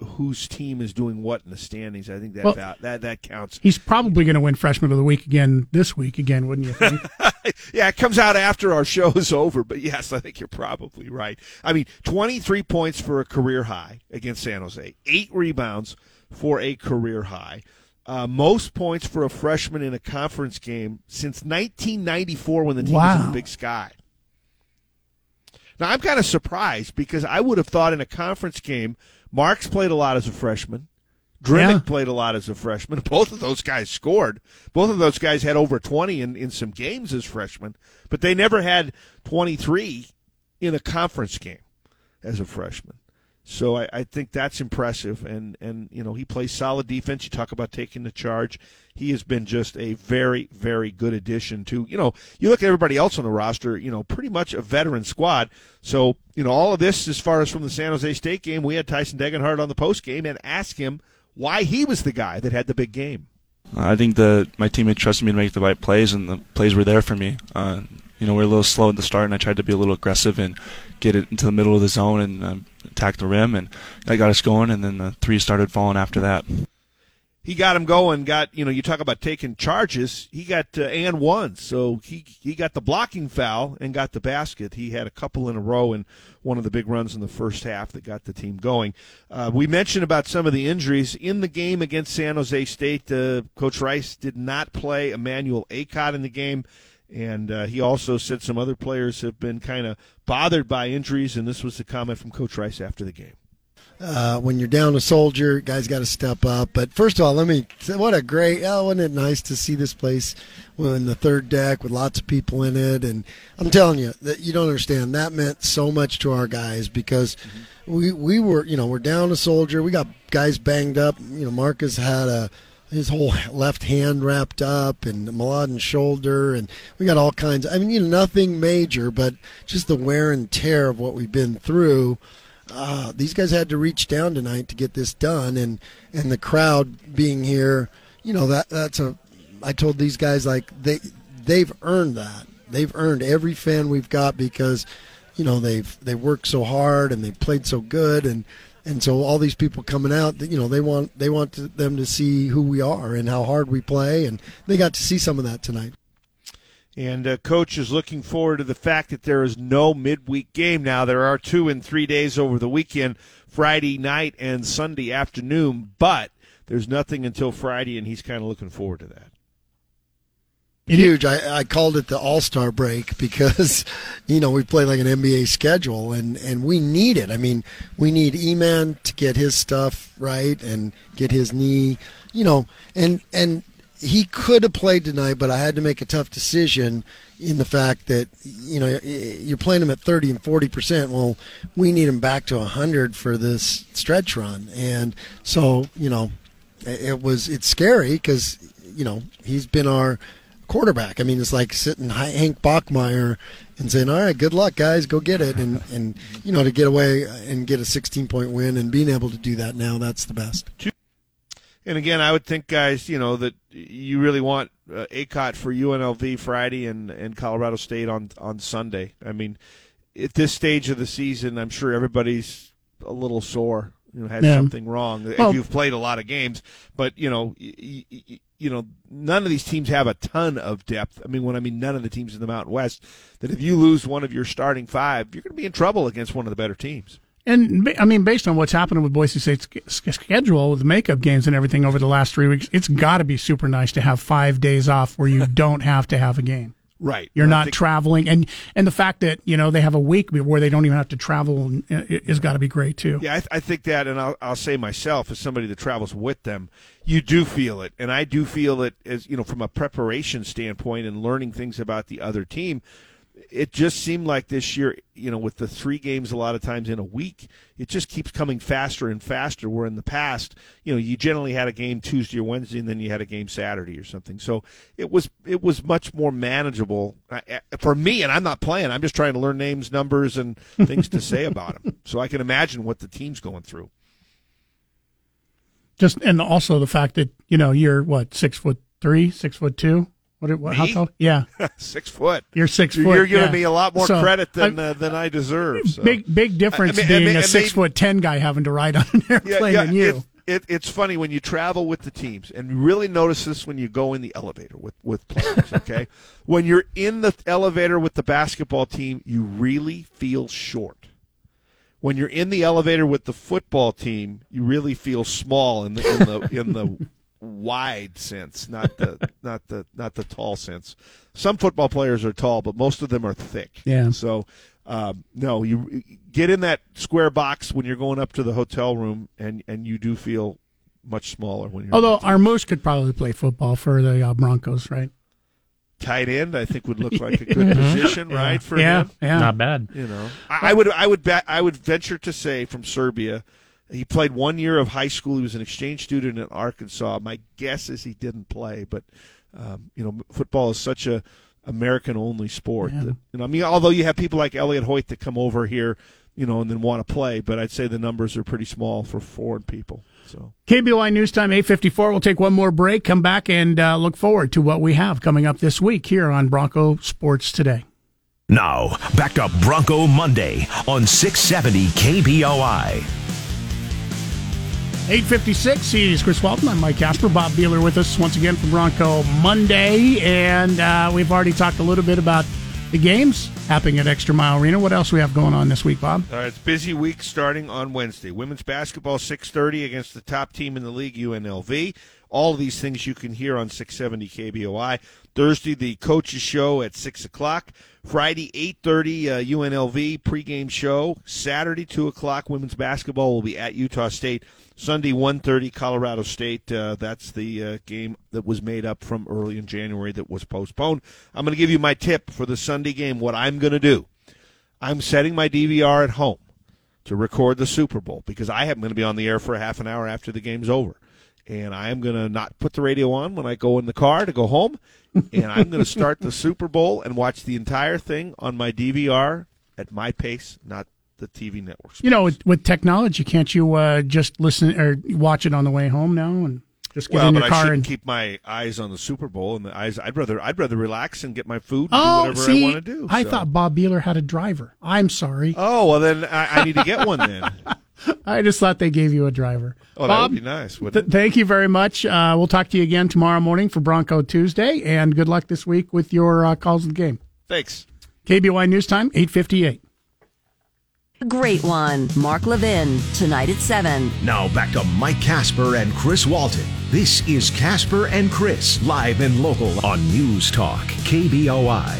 whose team is doing what in the standings, I think that Well- va- that that counts. He's probably going to win Freshman of the Week again this week, again, wouldn't you think? yeah, it comes out after our show is over, but yes, I think you're probably right. I mean, 23 points for a career high against San Jose, eight rebounds for a career high. Uh, most points for a freshman in a conference game since 1994 when the team was in the Big Sky. Now I'm kind of surprised because I would have thought in a conference game, Marks played a lot as a freshman. Drmic Yeah. played a lot as a freshman. Both of those guys scored. Both of those guys had over 20 in, in some games as freshmen, but they never had 23 in a conference game as a freshman. So I, I think that's impressive, and and you know he plays solid defense. You talk about taking the charge. He has been just a very very good addition to you know you look at everybody else on the roster. You know pretty much a veteran squad. So you know all of this as far as from the San Jose State game, we had Tyson Degenhart on the post game and asked him why he was the guy that had the big game. I think that my teammate trusted me to make the right plays, and the plays were there for me. Uh, you know, we are a little slow at the start, and I tried to be a little aggressive and get it into the middle of the zone and um, attack the rim, and that got us going. And then the three started falling after that. he got him going. Got you know, you talk about taking charges. He got uh, and one, so he he got the blocking foul and got the basket. He had a couple in a row and one of the big runs in the first half that got the team going. Uh, we mentioned about some of the injuries in the game against San Jose State. Uh, Coach Rice did not play Emmanuel Akot in the game. And uh, he also said some other players have been kind of bothered by injuries, and this was the comment from Coach Rice after the game. uh, when you're down a soldier, guys got to step up. But first of all, let me say, what a great, oh, wasn't it nice to see this place in the third deck with lots of people in it? And I'm telling you that you don't understand. That meant so much to our guys because we we were, you know, we're down a soldier. We got guys banged up. You know, Marcus had a his whole left hand wrapped up and Mladen's shoulder and we got all kinds. I mean you know nothing major but just the wear and tear of what we've been through. Uh, these guys had to reach down tonight to get this done and and the crowd being here you know that that's a I told these guys like they they've earned that. They've earned every fan we've got because you know they've they worked so hard and they played so good and and so all these people coming out you know they want they want to, them to see who we are and how hard we play and they got to see some of that tonight And uh, coach is looking forward to the fact that there is no midweek game now. There are two in three days over the weekend, Friday night and Sunday afternoon, but there's nothing until Friday, and he's kind of looking forward to that. Huge. I, I called it the All Star break because, you know, we play like an NBA schedule, and and we need it. I mean, we need Eman to get his stuff right and get his knee, you know, and and he could have played tonight, but I had to make a tough decision in the fact that you know you're playing him at 30 and 40 percent. Well, we need him back to 100 for this stretch run, and so you know, it was it's scary because you know he's been our quarterback. I mean, it's like sitting Hi- Hank Bachmeier and saying, "All right, good luck, guys, go get it," and and you know to get away and get a 16 point win and being able to do that now, that's the best. And again, I would think, guys, you know that you really want uh, Akot for UNLV Friday and, and Colorado State on on Sunday. I mean, at this stage of the season, I'm sure everybody's a little sore. You know, had Yeah. something wrong. If you've played a lot of games, but you know, y- y- y- you know, none of these teams have a ton of depth. I mean, when I mean none of the teams in the Mountain West, that if you lose one of your starting five, you're going to be in trouble against one of the better teams. And I mean, based on what's happening with Boise State's schedule with the makeup games and everything over the last three weeks, it's got to be super nice to have five days off where you don't have to have a game. Right. You're not think- traveling, and and the fact that you know they have a week where they don't even have to travel uh, is got to be great too. Yeah, I, th- I think that, and I'll, I'll say myself, as somebody that travels with them, you do feel it, and I do feel it as you know from a preparation standpoint and learning things about the other team. It just seemed like this year, you know, with the three games a lot of times in a week, it just keeps coming faster and faster. Where in the past, you know, you generally had a game Tuesday or Wednesday, and then you had a game Saturday or something. So it was it was much more manageable I- I- for me. And I'm not playing; I'm just trying to learn names, numbers, and things to say about them. So I can imagine what the team's going through. Just and also the fact that you know you're what six foot three, six foot two. What? what how tall? Yeah, six foot. You're six foot. You're giving yeah. me a lot more So, credit than I- uh, than I deserve. So. Big big difference I mean- I being mean- a six foot ten guy having to ride on an airplane than you. It, it, it's funny when you travel with the teams, and you really notice this when you go in the elevator with with players. Okay, when you're in the elevator with the basketball team, you really feel short. When you're in the elevator with the football team, you really feel small in the in the in the wide sense, not the not the not the tall sense. Some football players are tall, but most of them are thick. Yeah. So um, no, you get in that square box when you're going up to the hotel room, and and you do feel much smaller when you're. Although our moose could probably play football for the uh, Broncos, right? tight end, I think would look like a good position, Yeah. right? For Yeah, him, yeah. Not bad. You know, I, I would, I would, bet, I would venture to say from Serbia, he played one year of high school. He was an exchange student in Arkansas. My guess is he didn't play, but um, you know, football is such a American only sport. Yeah. That, you know, I mean, although you have people like Elliot Hoyt that come over here, you know, and then want to play, but I'd say the numbers are pretty small for foreign people. So. KBOI News Time 854. We'll take one more break, come back, and uh, look forward to what we have coming up this week here on Bronco Sports Today. Now, back to Bronco Monday on 670 KBOI. 856, he's Chris Walton. I'm Mike Casper. Bob Behler with us once again for Bronco Monday. And uh, we've already talked a little bit about the games happening at Extra Mile Arena. What else we have going on this week, Bob? It's busy week starting on Wednesday. Women's basketball 6:30 against the top team in the league, UNLV. All of these things you can hear on 670 KBOI. Thursday, the coaches show at six o'clock. Friday, 8:30 uh, UNLV pregame show. Saturday, two o'clock. Women's basketball will be at Utah State. Sunday, 1.30 Colorado State. Uh, that's the uh, game that was made up from early in January that was postponed. I'm going to give you my tip for the Sunday game. What I'm going to do. I'm setting my DVR at home to record the Super Bowl because I am going to be on the air for a half an hour after the game's over. And I am going to not put the radio on when I go in the car to go home. And I'm going to start the Super Bowl and watch the entire thing on my DVR at my pace, not the TV networks. You know, with, with technology, can't you uh, just listen or watch it on the way home now and just get Well, in but your I car shouldn't and keep my eyes on the Super Bowl and the eyes. I'd rather I'd rather relax and get my food and Oh, do whatever see, I want to do. I so. thought Bob Behler had a driver. I'm sorry. Oh well, then I, I need to get one then. I just thought they gave you a driver. Oh, that Bob, would be nice. th- thank you very much. Uh, we'll talk to you again tomorrow morning for Bronco Tuesday, and good luck this week with your uh, calls of the game. Thanks. KBOI News Time, 858. Great one. Mark Levin, tonight at 7. Now back to Mike Casper and Chris Walton. This is Casper and Chris, live and local on News Talk, KBOI.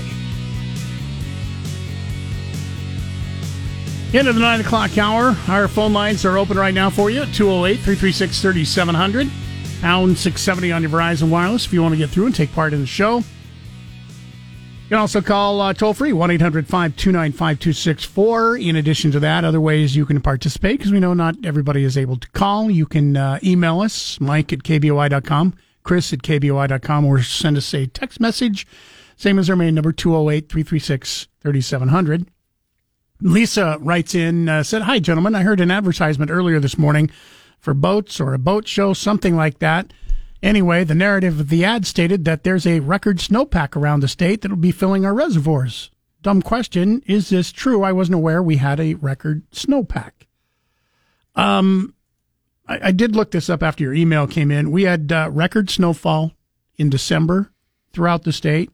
End of the 9 o'clock hour. Our phone lines are open right now for you at 208 336 3700. Pound 670 on your Verizon Wireless if you want to get through and take part in the show. You can also call uh, toll free 1 800 529 5264. In addition to that, other ways you can participate because we know not everybody is able to call. You can uh, email us, mike at kboi.com, chris at kboi.com, or send us a text message. Same as our main number, 208 336 3700. Lisa writes in, uh, said, Hi, gentlemen. I heard an advertisement earlier this morning for boats or a boat show, something like that. Anyway, the narrative of the ad stated that there's a record snowpack around the state that will be filling our reservoirs. Dumb question. Is this true? I wasn't aware we had a record snowpack. Um, I, I did look this up after your email came in. We had uh, record snowfall in December throughout the state.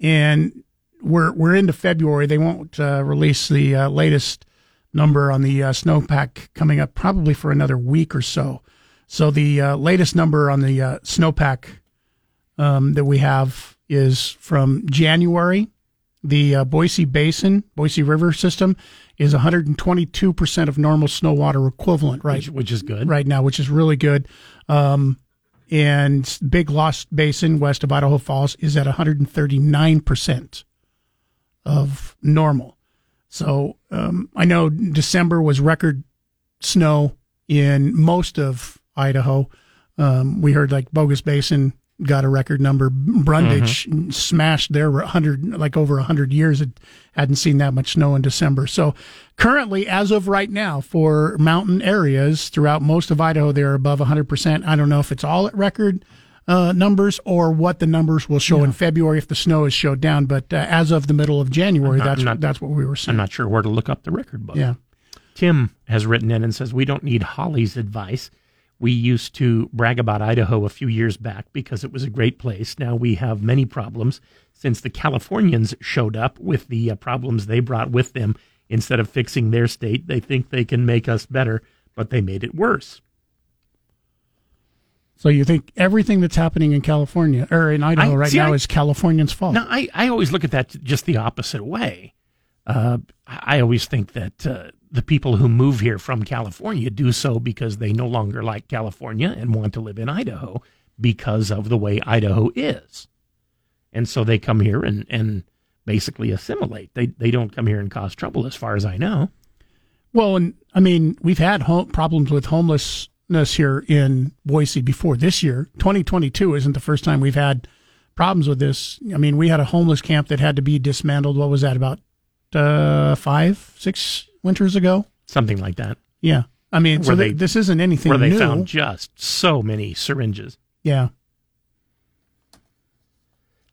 And we're we're into February. They won't uh, release the uh, latest number on the uh, snowpack coming up probably for another week or so. So the uh, latest number on the uh, snowpack um, that we have is from January. The uh, Boise Basin, Boise River system is 122% of normal snow water equivalent right Which, which is good. right now, which is really good. Um, and Big Lost Basin west of Idaho Falls is at 139% of normal. So um, I know December was record snow in most of Idaho. Um, we heard like Bogus Basin got a record number. Brundage smashed their 100, like over 100 years. It hadn't seen that much snow in December. So currently, as of right now, for mountain areas throughout most of Idaho, they're above 100%. I don't know if it's all at record uh, numbers or what the numbers will show in February if the snow is showed down. But uh, as of the middle of January, not- that's not- that's what we were seeing. I'm not sure where to look up the record book. Yeah. Tim has written in and says, We don't need Holly's advice. We used to brag about Idaho a few years back because it was a great place. Now we have many problems since the Californians showed up with the uh, problems they brought with them. Instead of fixing their state, they think they can make us better, but they made it worse. So you think everything that's happening in California or in Idaho I- right see, now I- is Californians' fault? Now, I, I always look at that just the opposite way. Uh, I always think that uh, the people who move here from California do so because they no longer like California and want to live in Idaho because of the way Idaho is. And so they come here and, and basically assimilate. They, they don't come here and cause trouble, as far as I know. Well, and I mean, we've had home, problems with homelessness here in Boise before this year. 2022 isn't the first time we've had problems with this. I mean, we had a homeless camp that had to be dismantled. What was that, about uh, five, six winters ago? Something like that. Yeah. I mean, Where so they- this isn't anything Where they new. found just so many syringes. yeah.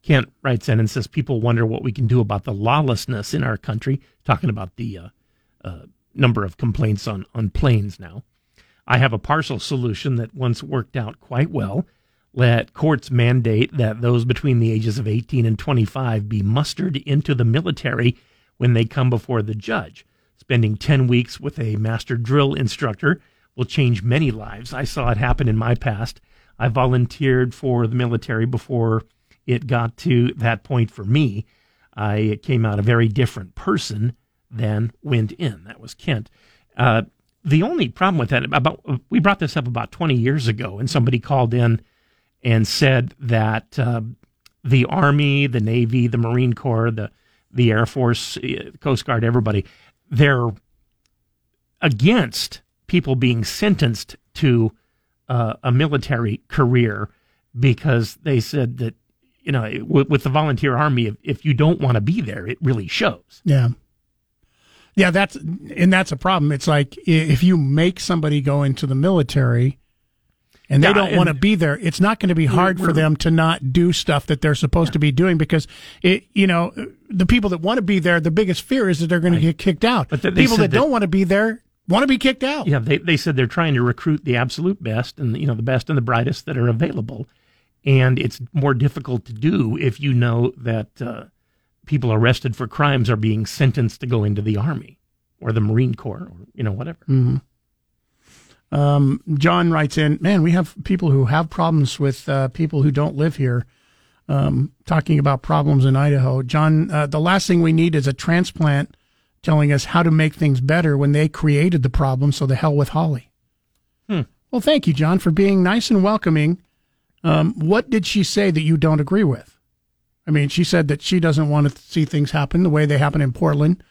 Kent writes in and says people wonder what we can do about the lawlessness in our country. Talking about the uh, uh, number of complaints on on planes now. I have a partial solution that once worked out quite well. Let courts mandate that those between the ages of 18 and 25 be mustered into the military when they come before the judge. Spending 10 weeks with a master drill instructor will change many lives. I saw it happen in my past. I volunteered for the military before it got to that point for me. I came out a very different person than went in. That was Kent. Uh, the only problem with that about we brought this up about 20 years ago, and somebody called in and said that uh, the Army, the Navy, the Marine Corps, the the Air Force, uh, Coast Guard, everybody, they're against people being sentenced to uh, a military career because they said that you know with, the volunteer army, if, if you don't want to be there, it really shows. Yeah. Yeah, that's and that's a problem. It's like if you make somebody go into the military and they Yeah, don't want to be there, it's not going to be hard for them to not do stuff that they're supposed to be doing because it you know, the people that want to be there, the biggest fear is that they're going to get kicked out. But they people that, that- don't want to be there want to be kicked out. Yeah, they they said they're trying to recruit the absolute best and you know the best and the brightest that are available, and it's more difficult to do if you know that uh, people arrested for crimes are being sentenced to go into the army or the Marine Corps or you know whatever. hmm Um, John writes in, man, we have people who have problems with uh, people who don't live here. Um, talking about problems in Idaho, John, uh, the last thing we need is a transplant telling us how to make things better when they created the problem. So the hell with Holly. Hmm. Well, thank you, John, for being nice and welcoming. Um, what did she say that you don't agree with? I mean, she said that she doesn't want to see things happen the way they happen in Portland,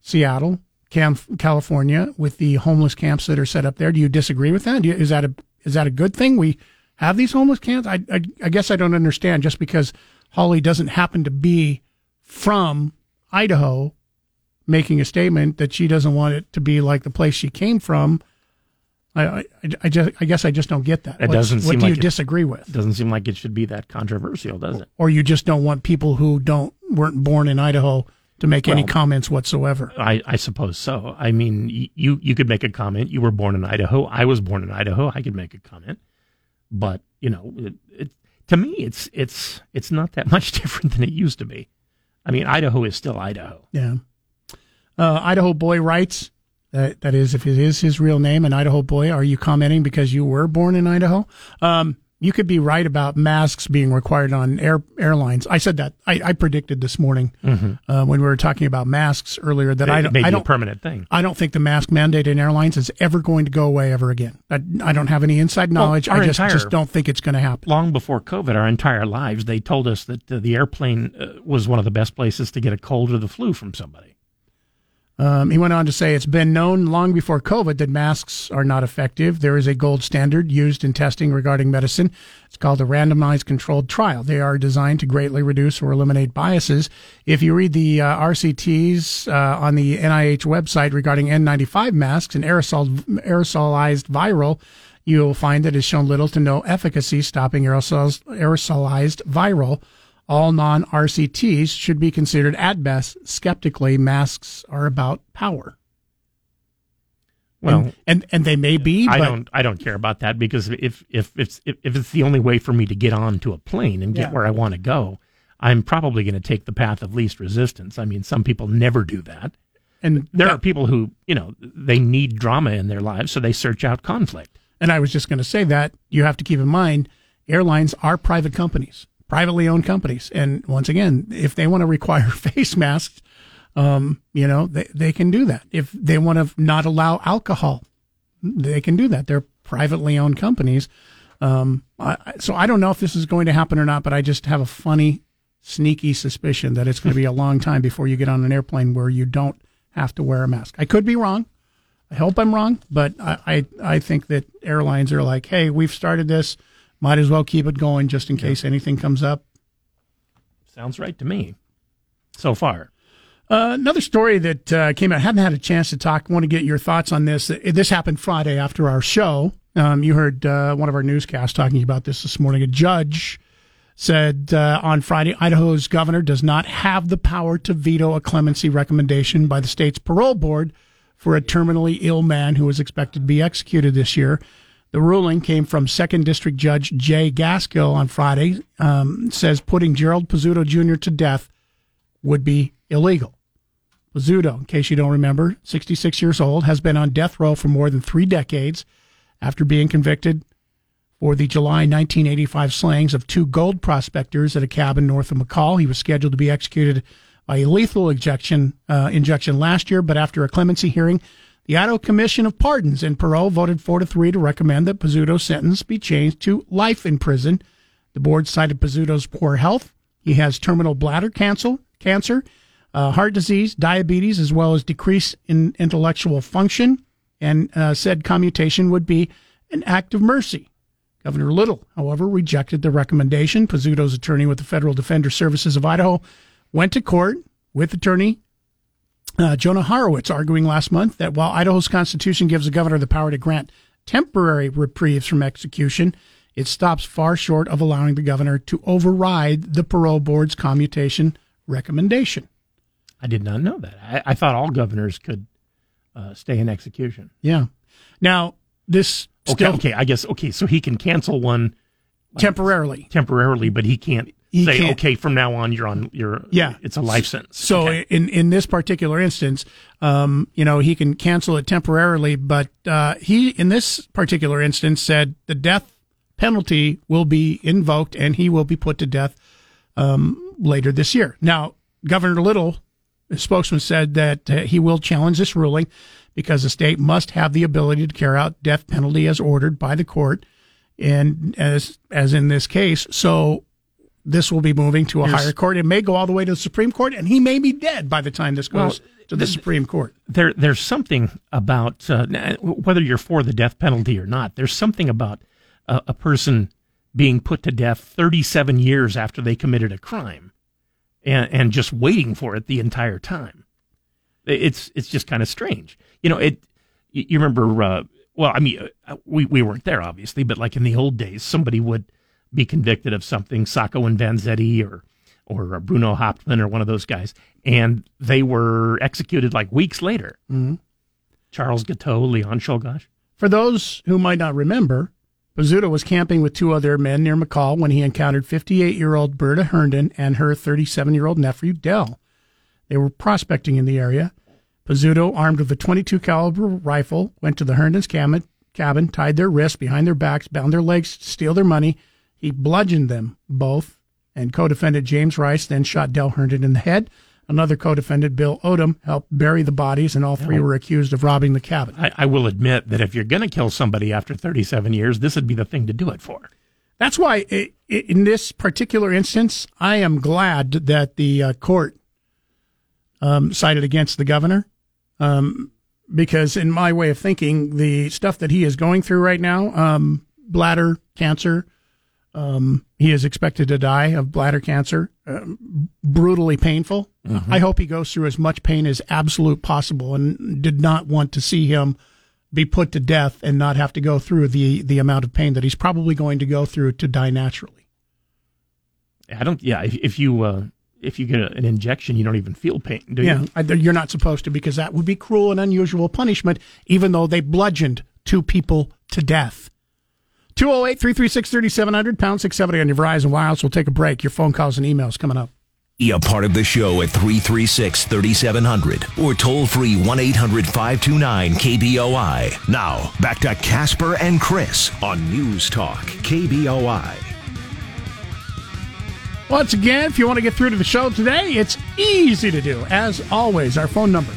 Seattle, California, with the homeless camps that are set up there. Do you disagree with that? Do you, is that a is that a good thing? We have these homeless camps. I, I I guess I don't understand. Just because Holly doesn't happen to be from Idaho, making a statement that she doesn't want it to be like the place she came from. I I, I just I guess I just don't get that. It doesn't What seem do like you it- disagree with? Doesn't seem like it should be that controversial, does it? or you just don't want people who don't weren't born in Idaho to make any comments whatsoever. I, I suppose so. I mean, y- you you could make a comment. You were born in Idaho. I was born in Idaho. I could make a comment, but you know, it, it, to me, it's it's it's not that much different than it used to be. I mean, Idaho is still Idaho. Yeah. Uh, Idaho boy writes that that is if it is his real name, an Idaho boy. Are you commenting because you were born in Idaho? Um, you could be right about masks being required on air airlines. I said that. I, I predicted this morning Mhm. uh, when we were talking about masks earlier that I don't. I don't permanent thing. I don't think the mask mandate in airlines is ever going to go away ever again. I, I don't have any inside knowledge. our I just entire- just don't think it's going to happen. Long before COVID, our entire lives, they told us that uh, the airplane uh, was one of the best places to get a cold or the flu from somebody. Um, he went on to say it's been known long before COVID that masks are not effective. There is a gold standard used in testing regarding medicine. It's called a randomized controlled trial. They are designed to greatly reduce or eliminate biases. If you read the uh, RCTs uh, on the NIH website regarding N95 masks and aerosol, aerosolized viral, you'll find that it's shown little to no efficacy stopping aerosols, aerosolized viral. All non RCTs should be considered at best skeptically. Masks are about power. Well, and and, and they may be. I don't. I don't care about that because if if it's if, if it's the only way for me to get onto a plane and get Yeah. where I want to go, I'm probably going to take the path of least resistance. I mean, some people never do that. And there that- are people who you know they need drama in their lives, so they search out conflict. And I was just going to say that you have to keep in mind airlines are private companies, privately owned companies. And once again, if they want to require face masks um, you know, they, they can do that. If they want to not allow alcohol, they can do that. They're privately owned companies. Um, I, so I don't know if this is going to happen or not, but I just have a funny, sneaky suspicion that it's going to be a long time before you get on an airplane where you don't have to wear a mask. I could be wrong. I hope I'm wrong, but I, I, I think that airlines are like, hey, we've started this. Might as well keep it going just in case anything comes up. Sounds right to me. So far. Uh, another story that uh, came out, I haven't had a chance to talk. Want to get your thoughts on this. This happened Friday after our show. Um, you heard uh, one of our newscasts talking about this this morning. A judge said uh, on Friday Idaho's governor does not have the power to veto a clemency recommendation by the state's parole board for a terminally ill man who was expected to be executed this year. The ruling came from Second District Judge Jay Gaskill on Friday. Um, says putting Gerald Pizzuto Jr. to death would be illegal. Pizzuto, in case you don't remember, 66 years old, has been on death row for more than three decades after being convicted for the July 1985 slayings of two gold prospectors at a cabin north of McCall. He was scheduled to be executed by a lethal injection, uh, injection last year, but after a clemency hearing, the Idaho Commission of Pardons and Parole voted 4 to 3 to recommend that Pizzuto's sentence be changed to life in prison. The board cited Pizzuto's poor health. He has terminal bladder cancer, cancer uh, heart disease, diabetes, as well as decrease in intellectual function, and uh, said commutation would be an act of mercy. Governor Little, however, rejected the recommendation. Pizzuto's attorney with the Federal Defender Services of Idaho went to court with attorney uh, Jonah Horowitz arguing last month that while Idaho's constitution gives the governor the power to grant temporary reprieves from execution, it stops far short of allowing the governor to override the parole board's commutation recommendation. I did not know that. I, I thought all governors could uh, stay in execution. Yeah. Now this okay, still okay, I guess okay, so he can cancel one temporarily. temporarily, but he can't He say okay from now on you're on you're Yeah. it's a life sentence. So Okay. in in this particular instance, um, you know, he can cancel it temporarily, but uh, he in this particular instance said the death penalty will be invoked and he will be put to death um, later this year. Now, Governor Little, spokesman, said that uh, he will challenge this ruling because the state must have the ability to carry out death penalty as ordered by the court, and as as in this case, so this will be moving to a higher court. It may go all the way to the Supreme Court, and he may be dead by the time this goes Well, to the th- Supreme Court. there there's something about uh, whether you're for the death penalty or not. There's something about a, a person being put to death 37 years after they committed a crime, and and just waiting for it the entire time. It's it's just kind of strange. You know, it. You you remember? Uh, well, I mean, uh, we we weren't there obviously, but like in the old days, somebody would be convicted of something, Sacco and Vanzetti or or Bruno Hauptmann or one of those guys, and they were executed like weeks later. Mm-hmm. Charles Guiteau, Leon Czolgosz. For those who might not remember, Pizzuto was camping with two other men near McCall when he encountered 58 year old Berta Herndon and her 37 year old nephew Dell. They were prospecting in the area. Pizzuto, armed with a 22 caliber rifle, went to the Herndon's cabin, cabin, tied their wrists behind their backs, bound their legs to steal their money. He bludgeoned them both, and co-defendant James Rice then shot Dell Herndon in the head. Another co-defendant, Bill Odom, helped bury the bodies, and all three were accused of robbing the cabin. I, I will admit that if you're going to kill somebody after 37 years, this would be the thing to do it for. That's why, i- i- in this particular instance, I am glad that the uh, court um, sided against the governor, um, because in my way of thinking, the stuff that he is going through right now, um, bladder cancer, um, he is expected to die of bladder cancer, um, brutally painful. Mhm. I hope he goes through as much pain as absolute possible, and did not want to see him be put to death and not have to go through the the amount of pain that he's probably going to go through to die naturally. I don't. Yeah, if, if you uh, if you get a, an injection, you don't even feel pain, do yeah, you? I- you're not supposed to because that would be cruel and unusual punishment, even though they bludgeoned two people to death. 208 336 3700, pound 670 on your Verizon Wireless. We'll take a break. Your phone calls and emails coming up. Be a part of the show at 336 3700 or toll free 1 800 529 KBOI. Now, back to Casper and Chris on News Talk KBOI. Once again, if you want to get through to the show today, it's easy to do. As always, our phone number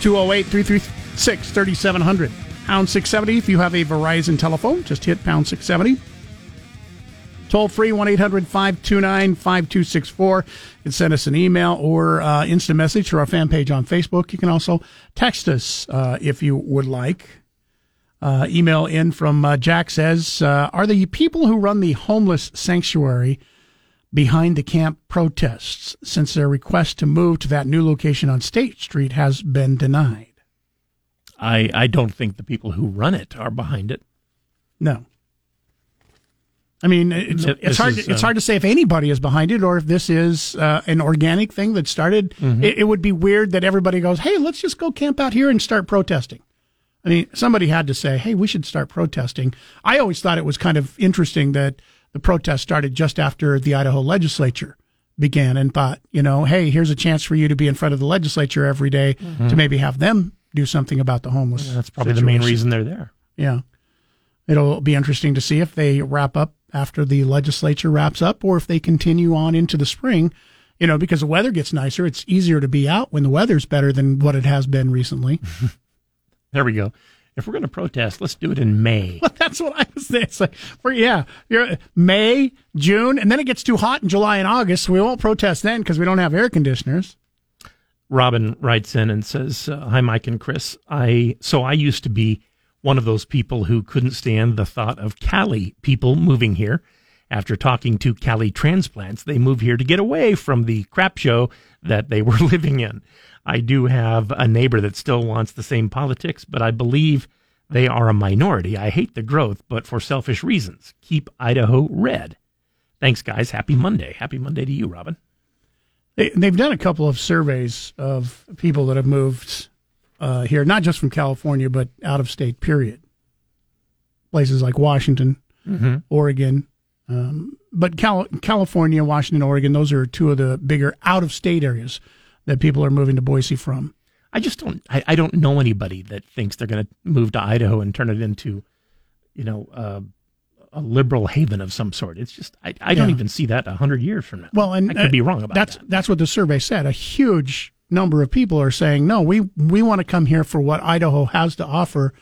208 336 3700. Pound 670 if you have a Verizon telephone. Just hit pound 670. Toll free 1 800 529 5264. You can send us an email or uh, instant message to our fan page on Facebook. You can also text us uh, if you would like. Uh, email in from uh, Jack says uh, Are the people who run the homeless sanctuary behind the camp protests since their request to move to that new location on State Street has been denied? I, I don't think the people who run it are behind it. No. I mean, it's, it's hard. is, it's uh, hard to say if anybody is behind it or if this is uh, an organic thing that started. Mhm. It, it would be weird that everybody goes, "Hey, let's just go camp out here and start protesting." I mean, somebody had to say, "Hey, we should start protesting." I always thought it was kind of interesting that the protest started just after the Idaho legislature began, and thought, you know, "Hey, here's a chance for you to be in front of the legislature every day Mhm. to maybe have them do something about the homeless." That's probably the main reason they're there. Yeah. It'll be interesting to see if they wrap up after the legislature wraps up or if they continue on into the spring. You know, because the weather gets nicer, it's easier to be out when the weather's better than what it has been recently. There we go. If we're going to protest, let's do it in May. Well, That's what I was saying. It's like, for, yeah, May, June, and then it gets too hot in July and August. So we won't protest then because we don't have air conditioners. Robin writes in and says, uh, "Hi, Mike and Chris. I so I used to be one of those people who couldn't stand the thought of Cali people moving here. After talking to Cali transplants, they move here to get away from the crap show that they were living in. I do have a neighbor that still wants the same politics, but I believe they are a minority. I hate the growth, but for selfish reasons. Keep Idaho red. Thanks, guys. Happy Monday. Happy Monday to you, Robin. They, they've done a couple of surveys of people that have moved uh, here, not just from California, but out of state, period. Places like Washington, Mhm. Oregon. Um, but Cal- California, Washington, Oregon, those are two of the bigger out of state areas that people are moving to Boise from. I just don't. I, I don't know anybody that thinks they're going to move to Idaho and turn it into, you know, uh, a liberal haven of some sort. It's just I, I don't even see that a hundred years from now. Well, and I could uh, be wrong about that's, that. That's what the survey said. A huge number of people are saying, no, we, we want to come here for what Idaho has to offer.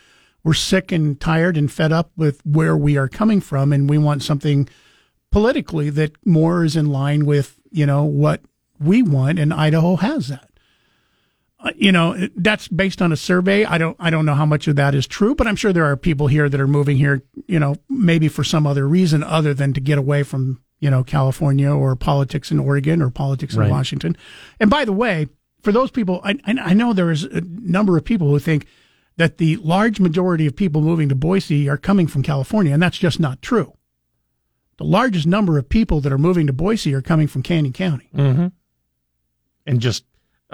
We're sick and tired and fed up with where we are coming from, and we want something politically that more is in line with, you know, what we want, and Idaho has that. Uh, you know, that's based on a survey. I don't, I don't know how much of that is true, but I'm sure there are people here that are moving here, you know, maybe for some other reason other than to get away from, you know, California or politics in Oregon or politics in Washington. And by the way, for those people, I, I I know there is a number of people who think that the large majority of people moving to Boise are coming from California, and that's just not true. The largest number of people that are moving to Boise are coming from Canyon County. Mm-hmm. And just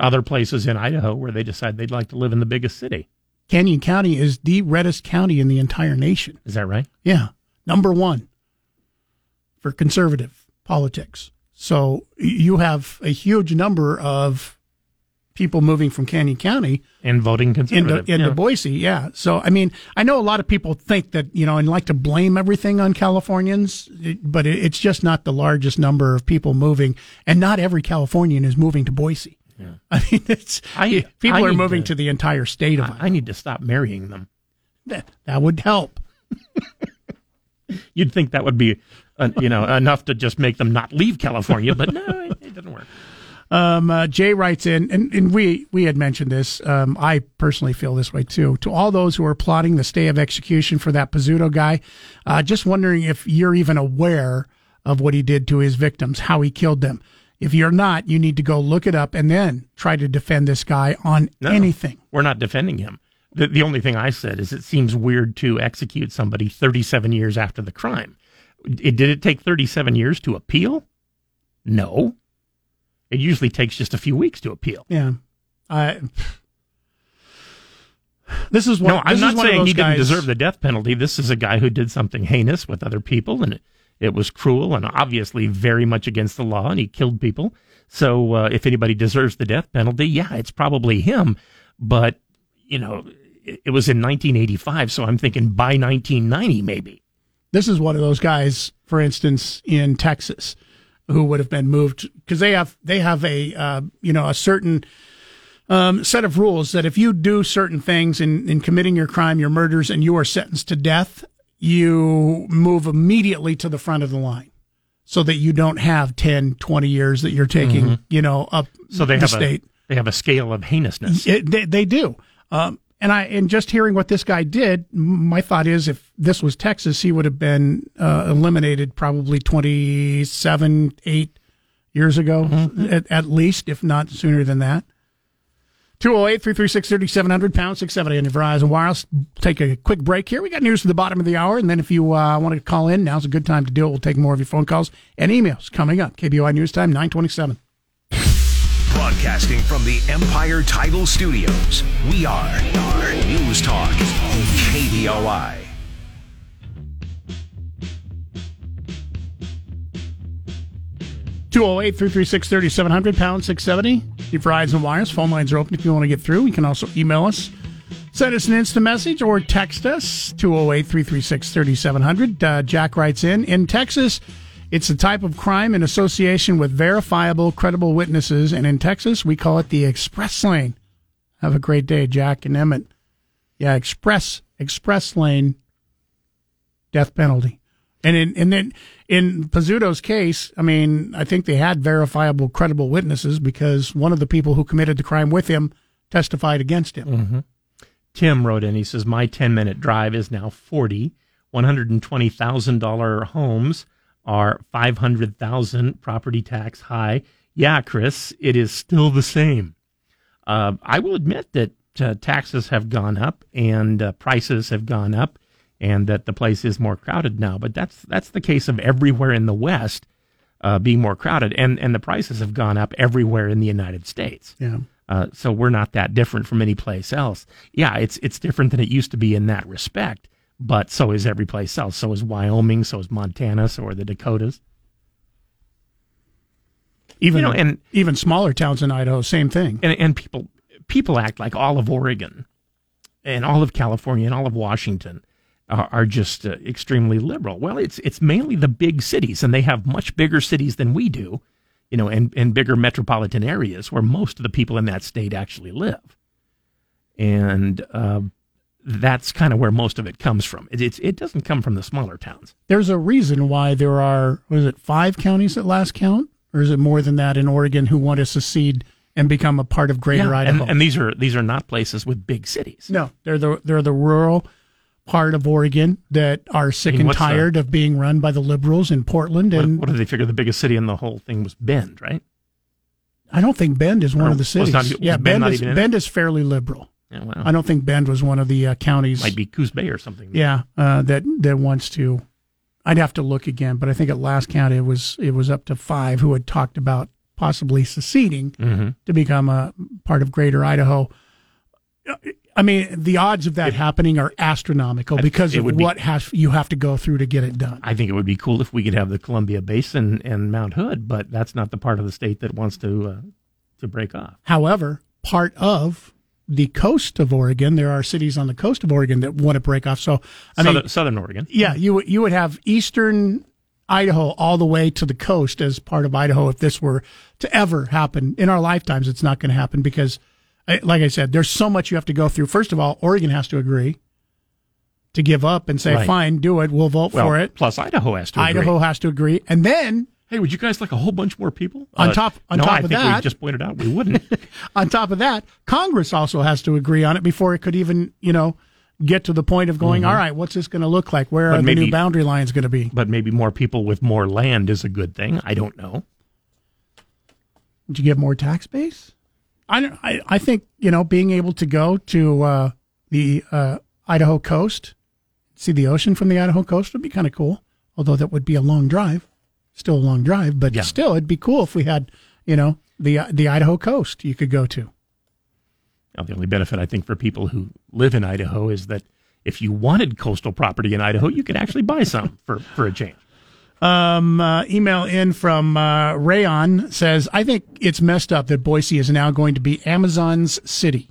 other places in Idaho where they decide they'd like to live in the biggest city. Canyon County is the reddest county in the entire nation. Is that right? Yeah, number one for conservative politics. So you have a huge number of people moving from Canyon County And voting into, conservative. into yeah. Boise. Yeah. So, I mean, I know a lot of people think that, you know, and like to blame everything on Californians, but it's just not the largest number of people moving. And not every Californian is moving to Boise. I mean, it's I- people I are moving to- to, the entire state of I, I need to stop marrying them. That, that would help. You'd think that would be, uh, you know, enough to just make them not leave California, but no, it, it doesn't work. Um, uh, Jay writes in, and, and we we had mentioned this. Um, I personally feel this way too. To all those who are plotting the stay of execution for that Pizzuto guy, uh, just wondering if you're even aware of what he did to his victims, how he killed them. If you're not, you need to go look it up and then try to defend this guy on No, anything. We're not defending him. The, the only thing I said is it seems weird to execute somebody 37 years after the crime. It, did it take 37 years to appeal? No. It usually takes just a few weeks to appeal. Yeah. I. This is one. no, I'm not saying he guys, didn't deserve the death penalty. This is a guy who did something heinous with other people, and it, it was cruel and obviously very much against the law, and he killed people. So uh, if anybody deserves the death penalty, yeah, it's probably him. But you know, it, it was in 1985, so I'm thinking by 1990 maybe. This is one of those guys, for instance, in Texas, who would have been moved because they have they have a uh, you know a certain um, set of rules that if you do certain things in, in committing your crime, your murders, and you are sentenced to death, you move immediately to the front of the line so that you don't have 10, 20 years that you're taking, Mhm. you know, up So they the have state. a they have a scale of heinousness. It, they, they do. Um, and I and just hearing what this guy did, my thought is if this was Texas, he would have been uh, eliminated probably 27, 8 years ago, Mm-hmm. at, at least, if not sooner than that. 208 336 3700 pound 670 on your Verizon Wireless. Take a quick break here. We got news for the bottom of the hour. And then if you uh, want to call in, now's a good time to do it. We'll take more of your phone calls and emails coming up. KBOI News Time, 927. Broadcasting from the Empire Title Studios, we are News Talk, KBOI. Two zero eight three three six thirty seven hundred pound 670. Your Verizon wires. Phone lines are open if you want to get through. You can also email us, send us an instant message, or text us 208 336 3700. Uh, Jack writes in In Texas, it's a type of crime in association with verifiable, credible witnesses. And in Texas, we call it the express lane. Have a great day, Jack and Emmett. Yeah, express, express lane, death penalty. And in and then in Pizzuto's case, I mean, I think they had verifiable, credible witnesses because one of the people who committed the crime with him testified against him. hmm Tim wrote in. He says, "My ten minute drive is now forty. One hundred and twenty thousand dollar homes are five hundred thousand. Property tax high. Yeah, Chris, it is still the same. Uh, I will admit that uh, taxes have gone up and uh, prices have gone up, and that the place is more crowded now. But that's that's the case of everywhere in the West uh, being more crowded, and and the prices have gone up everywhere in the United States. Yeah. Uh, so we're not that different from any place else. Yeah, it's it's different than it used to be in that respect, but so is every place else. So is Wyoming, so is Montana, so are the Dakotas. Even You know, and even smaller towns in Idaho, same thing. and and people people act like all of Oregon and all of California and all of Washington are, are just uh, extremely liberal. Well, it's it's mainly the big cities, and they have much bigger cities than we do, you know, and and bigger metropolitan areas where most of the people in that state actually live, and uh, that's kind of where most of it comes from. It, it's it doesn't come from the smaller towns. There's a reason why there are, was it five counties at last count? Or is it more than that in Oregon who want to secede and become a part of Greater Yeah, Idaho? and, and these are these are not places with big cities. No, they're the they're the rural part of Oregon that are sick I mean, and what's the- tired of being run by the liberals in Portland. What, And what do they figure the biggest city in the whole thing was Bend, right? I don't think Bend is one Or of the cities. not- was yeah, Bend Bend is Bend is fairly liberal. Yeah, well. I don't think Bend was one of the uh, counties. Might be Coos Bay or something. Yeah, uh, that that wants to. I'd have to look again, but I think at last count it was it was up to five who had talked about possibly seceding Mhm. to become a part of Greater Idaho. I mean, the odds of that happening are astronomical because of would be- what has you have to go through to get it done. I think it would be cool if we could have the Columbia Basin and Mount Hood, but that's not the part of the state that wants to uh, to break off. However, part of the coast of Oregon, there are cities on the coast of Oregon that want to break off. So, I Southern, mean, Southern Oregon. yeah, you would you would have eastern Idaho all the way to the coast as part of Idaho. If this were to ever happen in our lifetimes, it's not going to happen because, like I said, there's so much you have to go through. First of all, Oregon has to agree to give up and say, Right. "Fine, do it. We'll vote Well, for it." Plus, Idaho has to. agree. Idaho has to agree, and then Hey, would you guys like a whole bunch more people? On Uh, top- on no, top I of think that- we just pointed out we wouldn't. on top of that, Congress also has to agree on it before it could even, you know, get to the point of going, Mhm. "All right, what's this going to look like? Where But are the maybe- new boundary lines going to be? but maybe more people with more land is a good thing. I don't know. Would you get more tax base? I, I, I think, you know, being able to go to uh, the uh, Idaho coast, see the ocean from the Idaho coast would be kind of cool, although that would be a long drive. Still a long drive, but Yeah. still, it'd be cool if we had, you know, the the Idaho coast you could go to. Now, the only benefit I think for people who live in Idaho is that if you wanted coastal property in Idaho, you could actually buy some for, for a change. Um, uh, email in from uh, Rayon says, I think it's messed up that Boise is now going to be Amazon's city.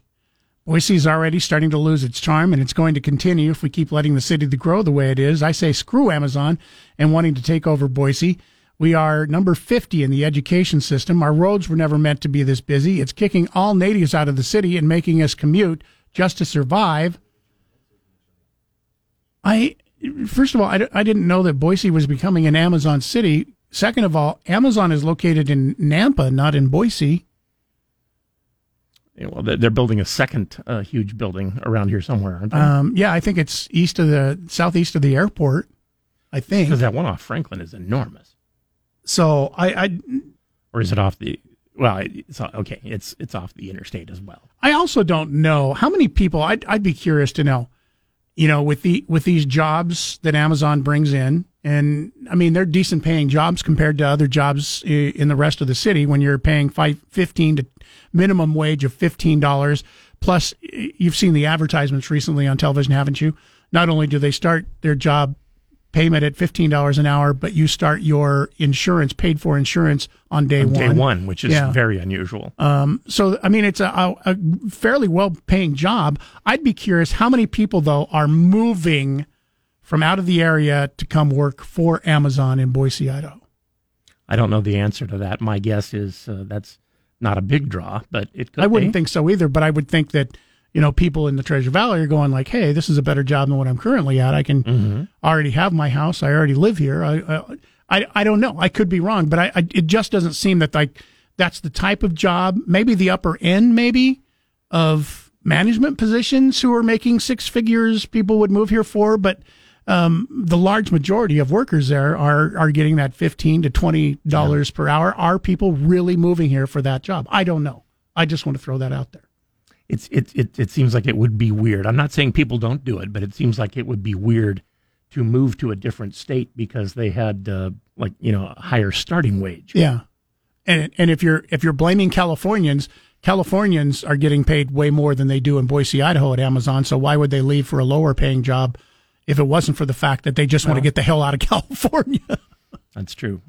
Boise is already starting to lose its charm, and it's going to continue if we keep letting the city grow the way it is. I say screw Amazon and wanting to take over Boise. We are number 50 in the education system. Our roads were never meant to be this busy. It's kicking all natives out of the city and making us commute just to survive. I, first of all, I, I didn't know that Boise was becoming an Amazon city. Second of all, Amazon is located in Nampa, not in Boise. Yeah, well, they're they're building a second uh, huge building around here somewhere, aren't they? Um, yeah, I think it's east of the southeast of the airport. I think Because that one off Franklin is enormous. so. I, I Or is it off the? Well, it's okay. It's it's off the interstate as well. I also don't know how many people. I'd, I'd be curious to know. You know, with the with these jobs that Amazon brings in, and I mean they're decent paying jobs compared to other jobs in the rest of the city. When you're paying five, 15 to minimum wage of fifteen dollars plus, you've seen the advertisements recently on television, haven't you? Not only do they start their job payment at fifteen dollars an hour, but you start your insurance, paid for insurance on day On one. day one, which is Yeah. very unusual. Um, so, I mean, it's a, a, fairly well paying job. I'd be curious how many people, though, are moving from out of the area to come work for Amazon in Boise, Idaho. I don't know the answer to that. My guess is uh, that's not a big draw, but it could I wouldn't be. think so either, but I would think that, you know, people in the Treasure Valley are going like, hey, this is a better job than what I'm currently at. I can Mm-hmm. already have my house. I already live here. I, I, I, I don't know. I could be wrong, but I, I, it just doesn't seem that like that's the type of job, maybe the upper end, maybe of management positions who are making six figures people would move here for, but um, the large majority of workers there are are getting that fifteen to twenty dollars per hour. Are people really moving here for that job? I don't know. I just want to throw that out there. It's it, it it seems like it would be weird. I'm not saying people don't do it, but it seems like it would be weird to move to a different state because they had uh, like you know a higher starting wage. Yeah, and and if you're if you're blaming Californians, Californians are getting paid way more than they do in Boise, Idaho at Amazon. So why would they leave for a lower paying job if it wasn't for the fact that they just want to get the hell out of California? That's true.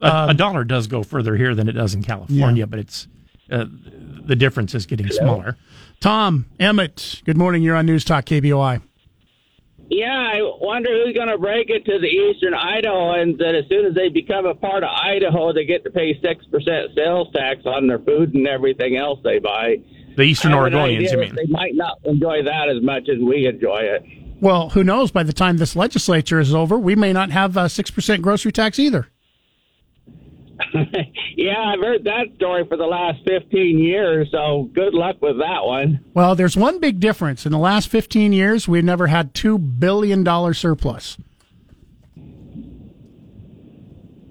A, a dollar does go further here than it does in California, Um, Yeah. but it's uh, the difference is getting smaller. Tom Emmett, good morning. You're on News Talk KBOI. Yeah, I wonder who's going to break it to the eastern Idahoans that as soon as they become a part of Idaho, they get to pay 6% sales tax on their food and everything else they buy. The Eastern I have an Oregonians, idea you mean? They might not enjoy that as much as we enjoy it. Well, who knows? By the time this legislature is over, we may not have a six percent grocery tax either. yeah, I've heard that story for the last 15 years, so good luck with that one. Well, there's one big difference. In the last 15 years, we've never had two billion dollar surplus.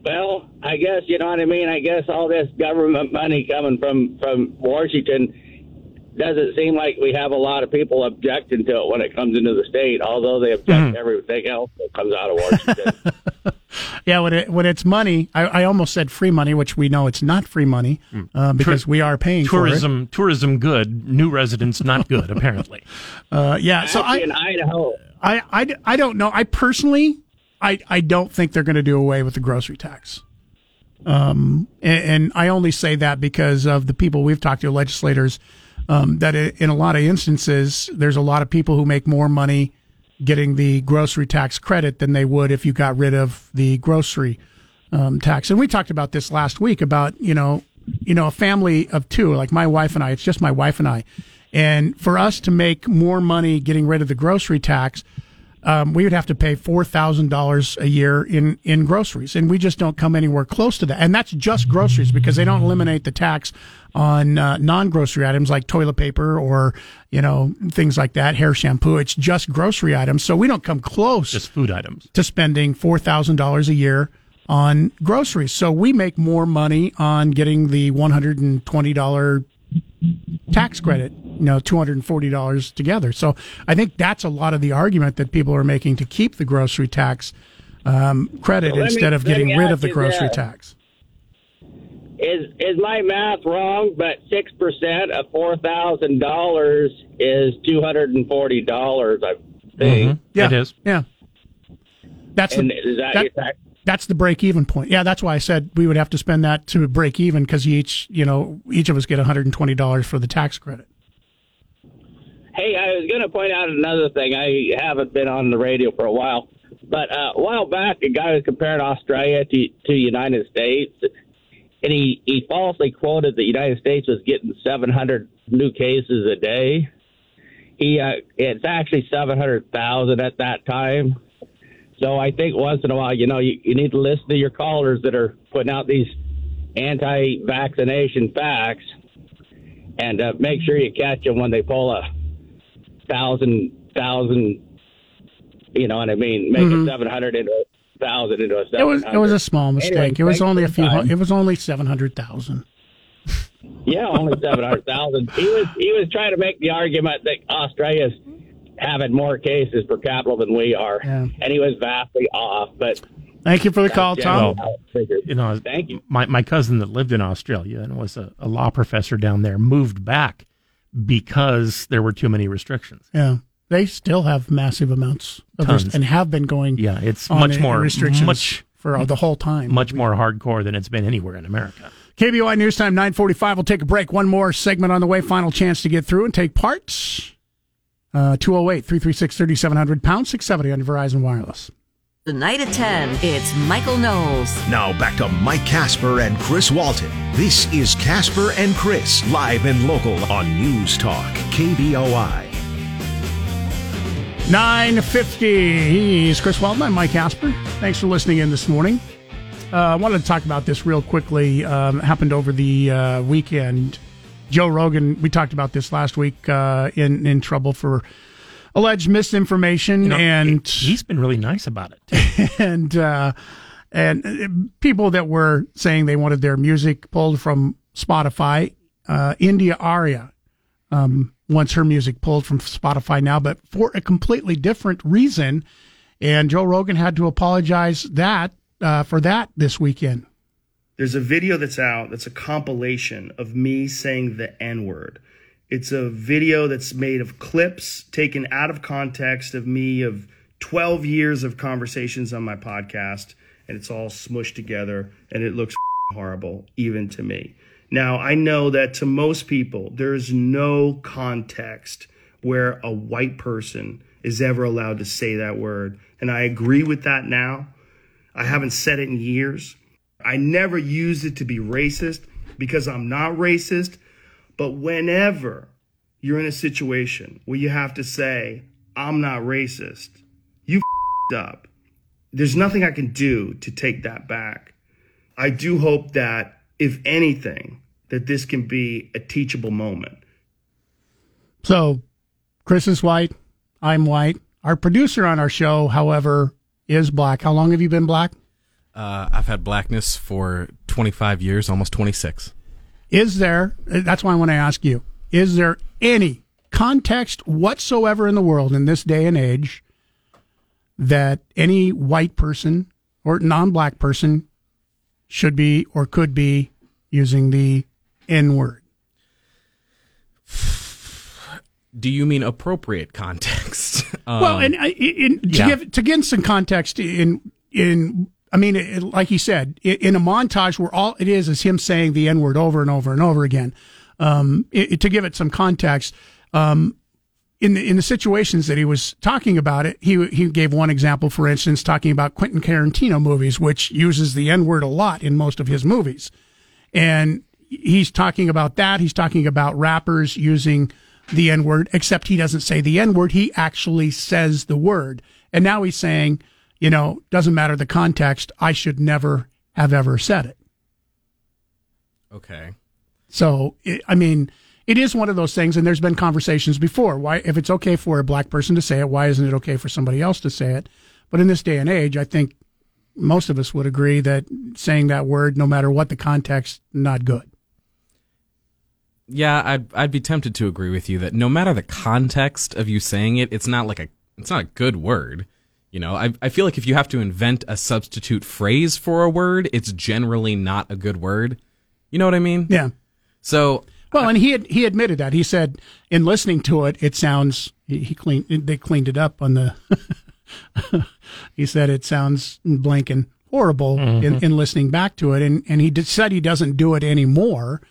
Well, I guess you know what I mean. I guess all this government money coming from from Washington doesn't seem like we have a lot of people objecting to it when it comes into the state. Although they object Mhm. to everything else that comes out of Washington. Yeah, when it when it's money, I, I almost said free money, which we know it's not free money uh, because we are paying tourism tourism good, new residents not good apparently. Uh, yeah, so I in Idaho. I, I, I don't know. I personally, I, I don't think they're going to do away with the grocery tax. Um, and, and I only say that because of the people we've talked to, legislators, um, that in a lot of instances, there's a lot of people who make more money getting the grocery tax credit than they would if you got rid of the grocery um, tax. And we talked about this last week about, you know, you know, a family of two, like my wife and I, it's just my wife and I. And for us to make more money getting rid of the grocery tax, um, we would have to pay four thousand dollars a year in in groceries, and we just don't come anywhere close to that. And that's just groceries because they don't eliminate the tax on uh, non grocery items like toilet paper or you know things like that, hair shampoo. It's just grocery items, so we don't come close just food items to spending four thousand dollars a year on groceries. So we make more money on getting the one hundred and twenty dollar tax credit, you know, two hundred and forty dollars together. So I think that's a lot of the argument that people are making to keep the grocery tax um, credit Well, let me- instead of getting rid of the grocery this. tax. Is is my math wrong? But six percent of four thousand dollars is two hundred and forty dollars. I think. Yeah, It is. Yeah, that's And the, is that, that- your tax? That's the break even point. Yeah, that's why I said we would have to spend that to break even because each you know each of us get one hundred and twenty dollars for the tax credit. Hey, I was going to point out another thing. I haven't been on the radio for a while, But uh, a while back, a guy was comparing Australia to to the United States, and he he falsely quoted the United States was getting 700 new cases a day. He uh, it's actually 700,000 at that time. So I think once in a while, you know, you, you need to listen to your callers that are putting out these anti-vaccination facts, and uh, make sure you catch them when they pull a thousand thousand. You know what I mean? Make Mhm. a seven hundred into a thousand into a It seven was it was a small mistake. Anyway, it was only a few. time. It was only seven hundred thousand. Yeah, only seven hundred thousand. He was he was trying to make the argument that Australia's having more cases per capita than we are, Yeah. and he was vastly off. But Thank you for the call, Tom. generally how it's figured. You know, Thank you. My my cousin that lived in Australia and was a, a law professor down there moved back because there were too many restrictions. Yeah, they still have massive amounts of Tons. rest- and have been going. Yeah, it's on much more restrictions much for uh, the whole time. much more hardcore than it's been anywhere in America. KBOI News Time 945. We'll take a break. One more segment on the way. Final chance to get through and take part. Uh, 208 336 3700 pound 670 on your Verizon Wireless. Tonight at 10, it's Michael Knowles. Now back to Mike Casper and Chris Walton. This is Casper and Chris, live and local on News Talk, KBOI. 950. He's Chris Walton. I'm Mike Casper. Thanks for listening in this morning. Uh, I wanted to talk about this real quickly. Um, happened over the uh, weekend. Joe Rogan, we talked about this last week, uh, in, in trouble for alleged misinformation. You know, and he's been really nice about it. and uh, and uh, people that were saying they wanted their music pulled from Spotify. Uh, India.Arie um, wants her music pulled from Spotify now, but for a completely different reason. And Joe Rogan had to apologize that uh, for that this weekend. There's a video that's out that's a compilation of me saying the N word. It's a video that's made of clips taken out of context of me of 12 years of conversations on my podcast, and it's all smushed together, and it looks horrible, even to me. Now, I know that to most people, there's no context where a white person is ever allowed to say that word. And I agree with that now. I haven't said it in years. I never use it to be racist because I'm not racist. But whenever you're in a situation where you have to say, I'm not racist, you up. There's nothing I can do to take that back. I do hope that, if anything, that this can be a teachable moment. So, Chris is white. I'm white. Our producer on our show, however, is black. How long have you been black? Uh, I've had blackness for 25 years, almost 26. Is there, that's why I want to ask you, is there any context whatsoever in the world in this day and age that any white person or non black person should be or could be using the N word? Do you mean appropriate context? well, Um, and I- in, to yeah. give to give some context in in I mean, it, like he said, i- in a montage where all it is is him saying the N word over and over and over again. Um, it, to give it some context, um, in the in the situations that he was talking about it, he he gave one example, for instance, talking about Quentin Tarantino movies, which uses the N word a lot in most of his movies, and he's talking about that. He's talking about rappers using the N word, except he doesn't say the N word. He actually says the word. And now he's saying, you know, doesn't matter the context. I should never have ever said it. okay. So, it, I mean, it is one of those things, and there's been conversations before. Why, if it's okay for a black person to say it, why isn't it okay for somebody else to say it? But in this day and age, I think most of us would agree that saying that word, no matter what the context, not good. Yeah, I'd I'd be tempted to agree with you that no matter the context of you saying it, it's not like a it's not a good word. You know, I I feel like if you have to invent a substitute phrase for a word, it's generally not a good word. You know what I mean? Yeah. So Well, and he had, he admitted that. He said in listening to it, it sounds he, he cleaned they cleaned it up on the. he said it sounds blank and horrible in, Mhm. in listening back to it, and and he did, said he doesn't do it anymore,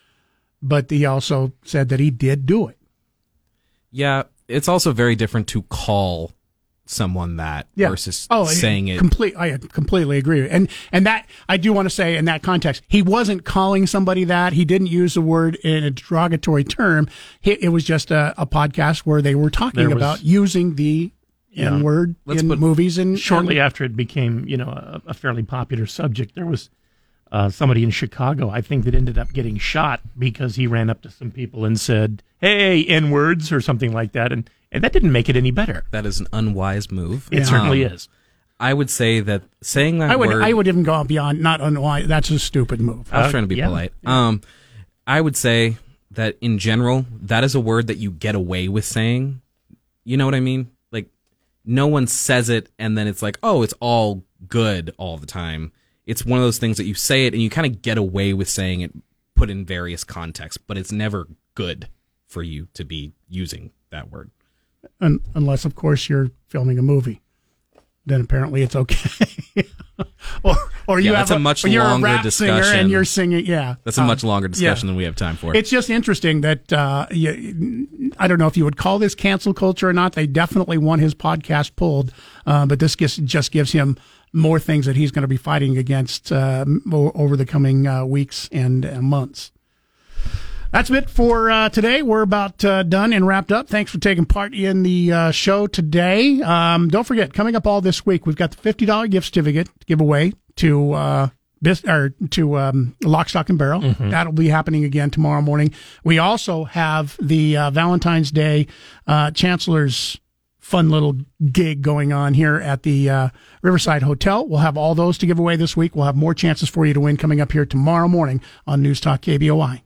but he also said that he did do it. Yeah, it's also very different to call someone that Yeah. versus oh, saying it. Complete. I completely agree. And and that I do want to say in that context, he wasn't calling somebody that. He didn't use the word in a derogatory term. He, it was just a, a podcast where they were talking was- about using the Yeah. N word in put- movies and shortly and- after it became, you know, a, a fairly popular subject, there was uh, somebody in Chicago, I think, that ended up getting shot because he ran up to some people and said, "Hey, n words" or something like that, and and that didn't make it any better. That is an unwise move. It certainly Um, is. I would say that saying that I would word. I would even go beyond not unwise. That's a stupid move. I was trying to be yeah. polite. Um, I would say that in general, that is a word that you get away with saying. You know what I mean? Like, no one says it and then it's like, oh, it's all good all the time. It's one of those things that you say it and you kind of get away with saying it, put in various contexts, but it's never good for you to be using that word. Un- unless of course you're filming a movie. Then apparently it's okay. or or you Yeah, have that's a much longer a discussion. and you're singing. Yeah, That's a Um, much longer discussion yeah. than we have time for. It's just interesting that uh, you, I don't know if you would call this cancel culture or not. They definitely want his podcast pulled, uh, but this just, just gives him more things that he's going to be fighting against uh, over the coming uh, weeks and uh, months. That's it for uh, today. We're about uh, done and wrapped up. Thanks for taking part in the uh, show today. Um, don't forget, coming up all this week, we've got the fifty dollar gift certificate giveaway to uh, bis- or to um, Lock, Stock, and Barrel. Mhm. That'll be happening again tomorrow morning. We also have the uh, Valentine's Day uh, Chancellor's fun little gig going on here at the uh, Riverside Hotel. We'll have all those to give away this week. We'll have more chances for you to win coming up here tomorrow morning on News Talk KBOI.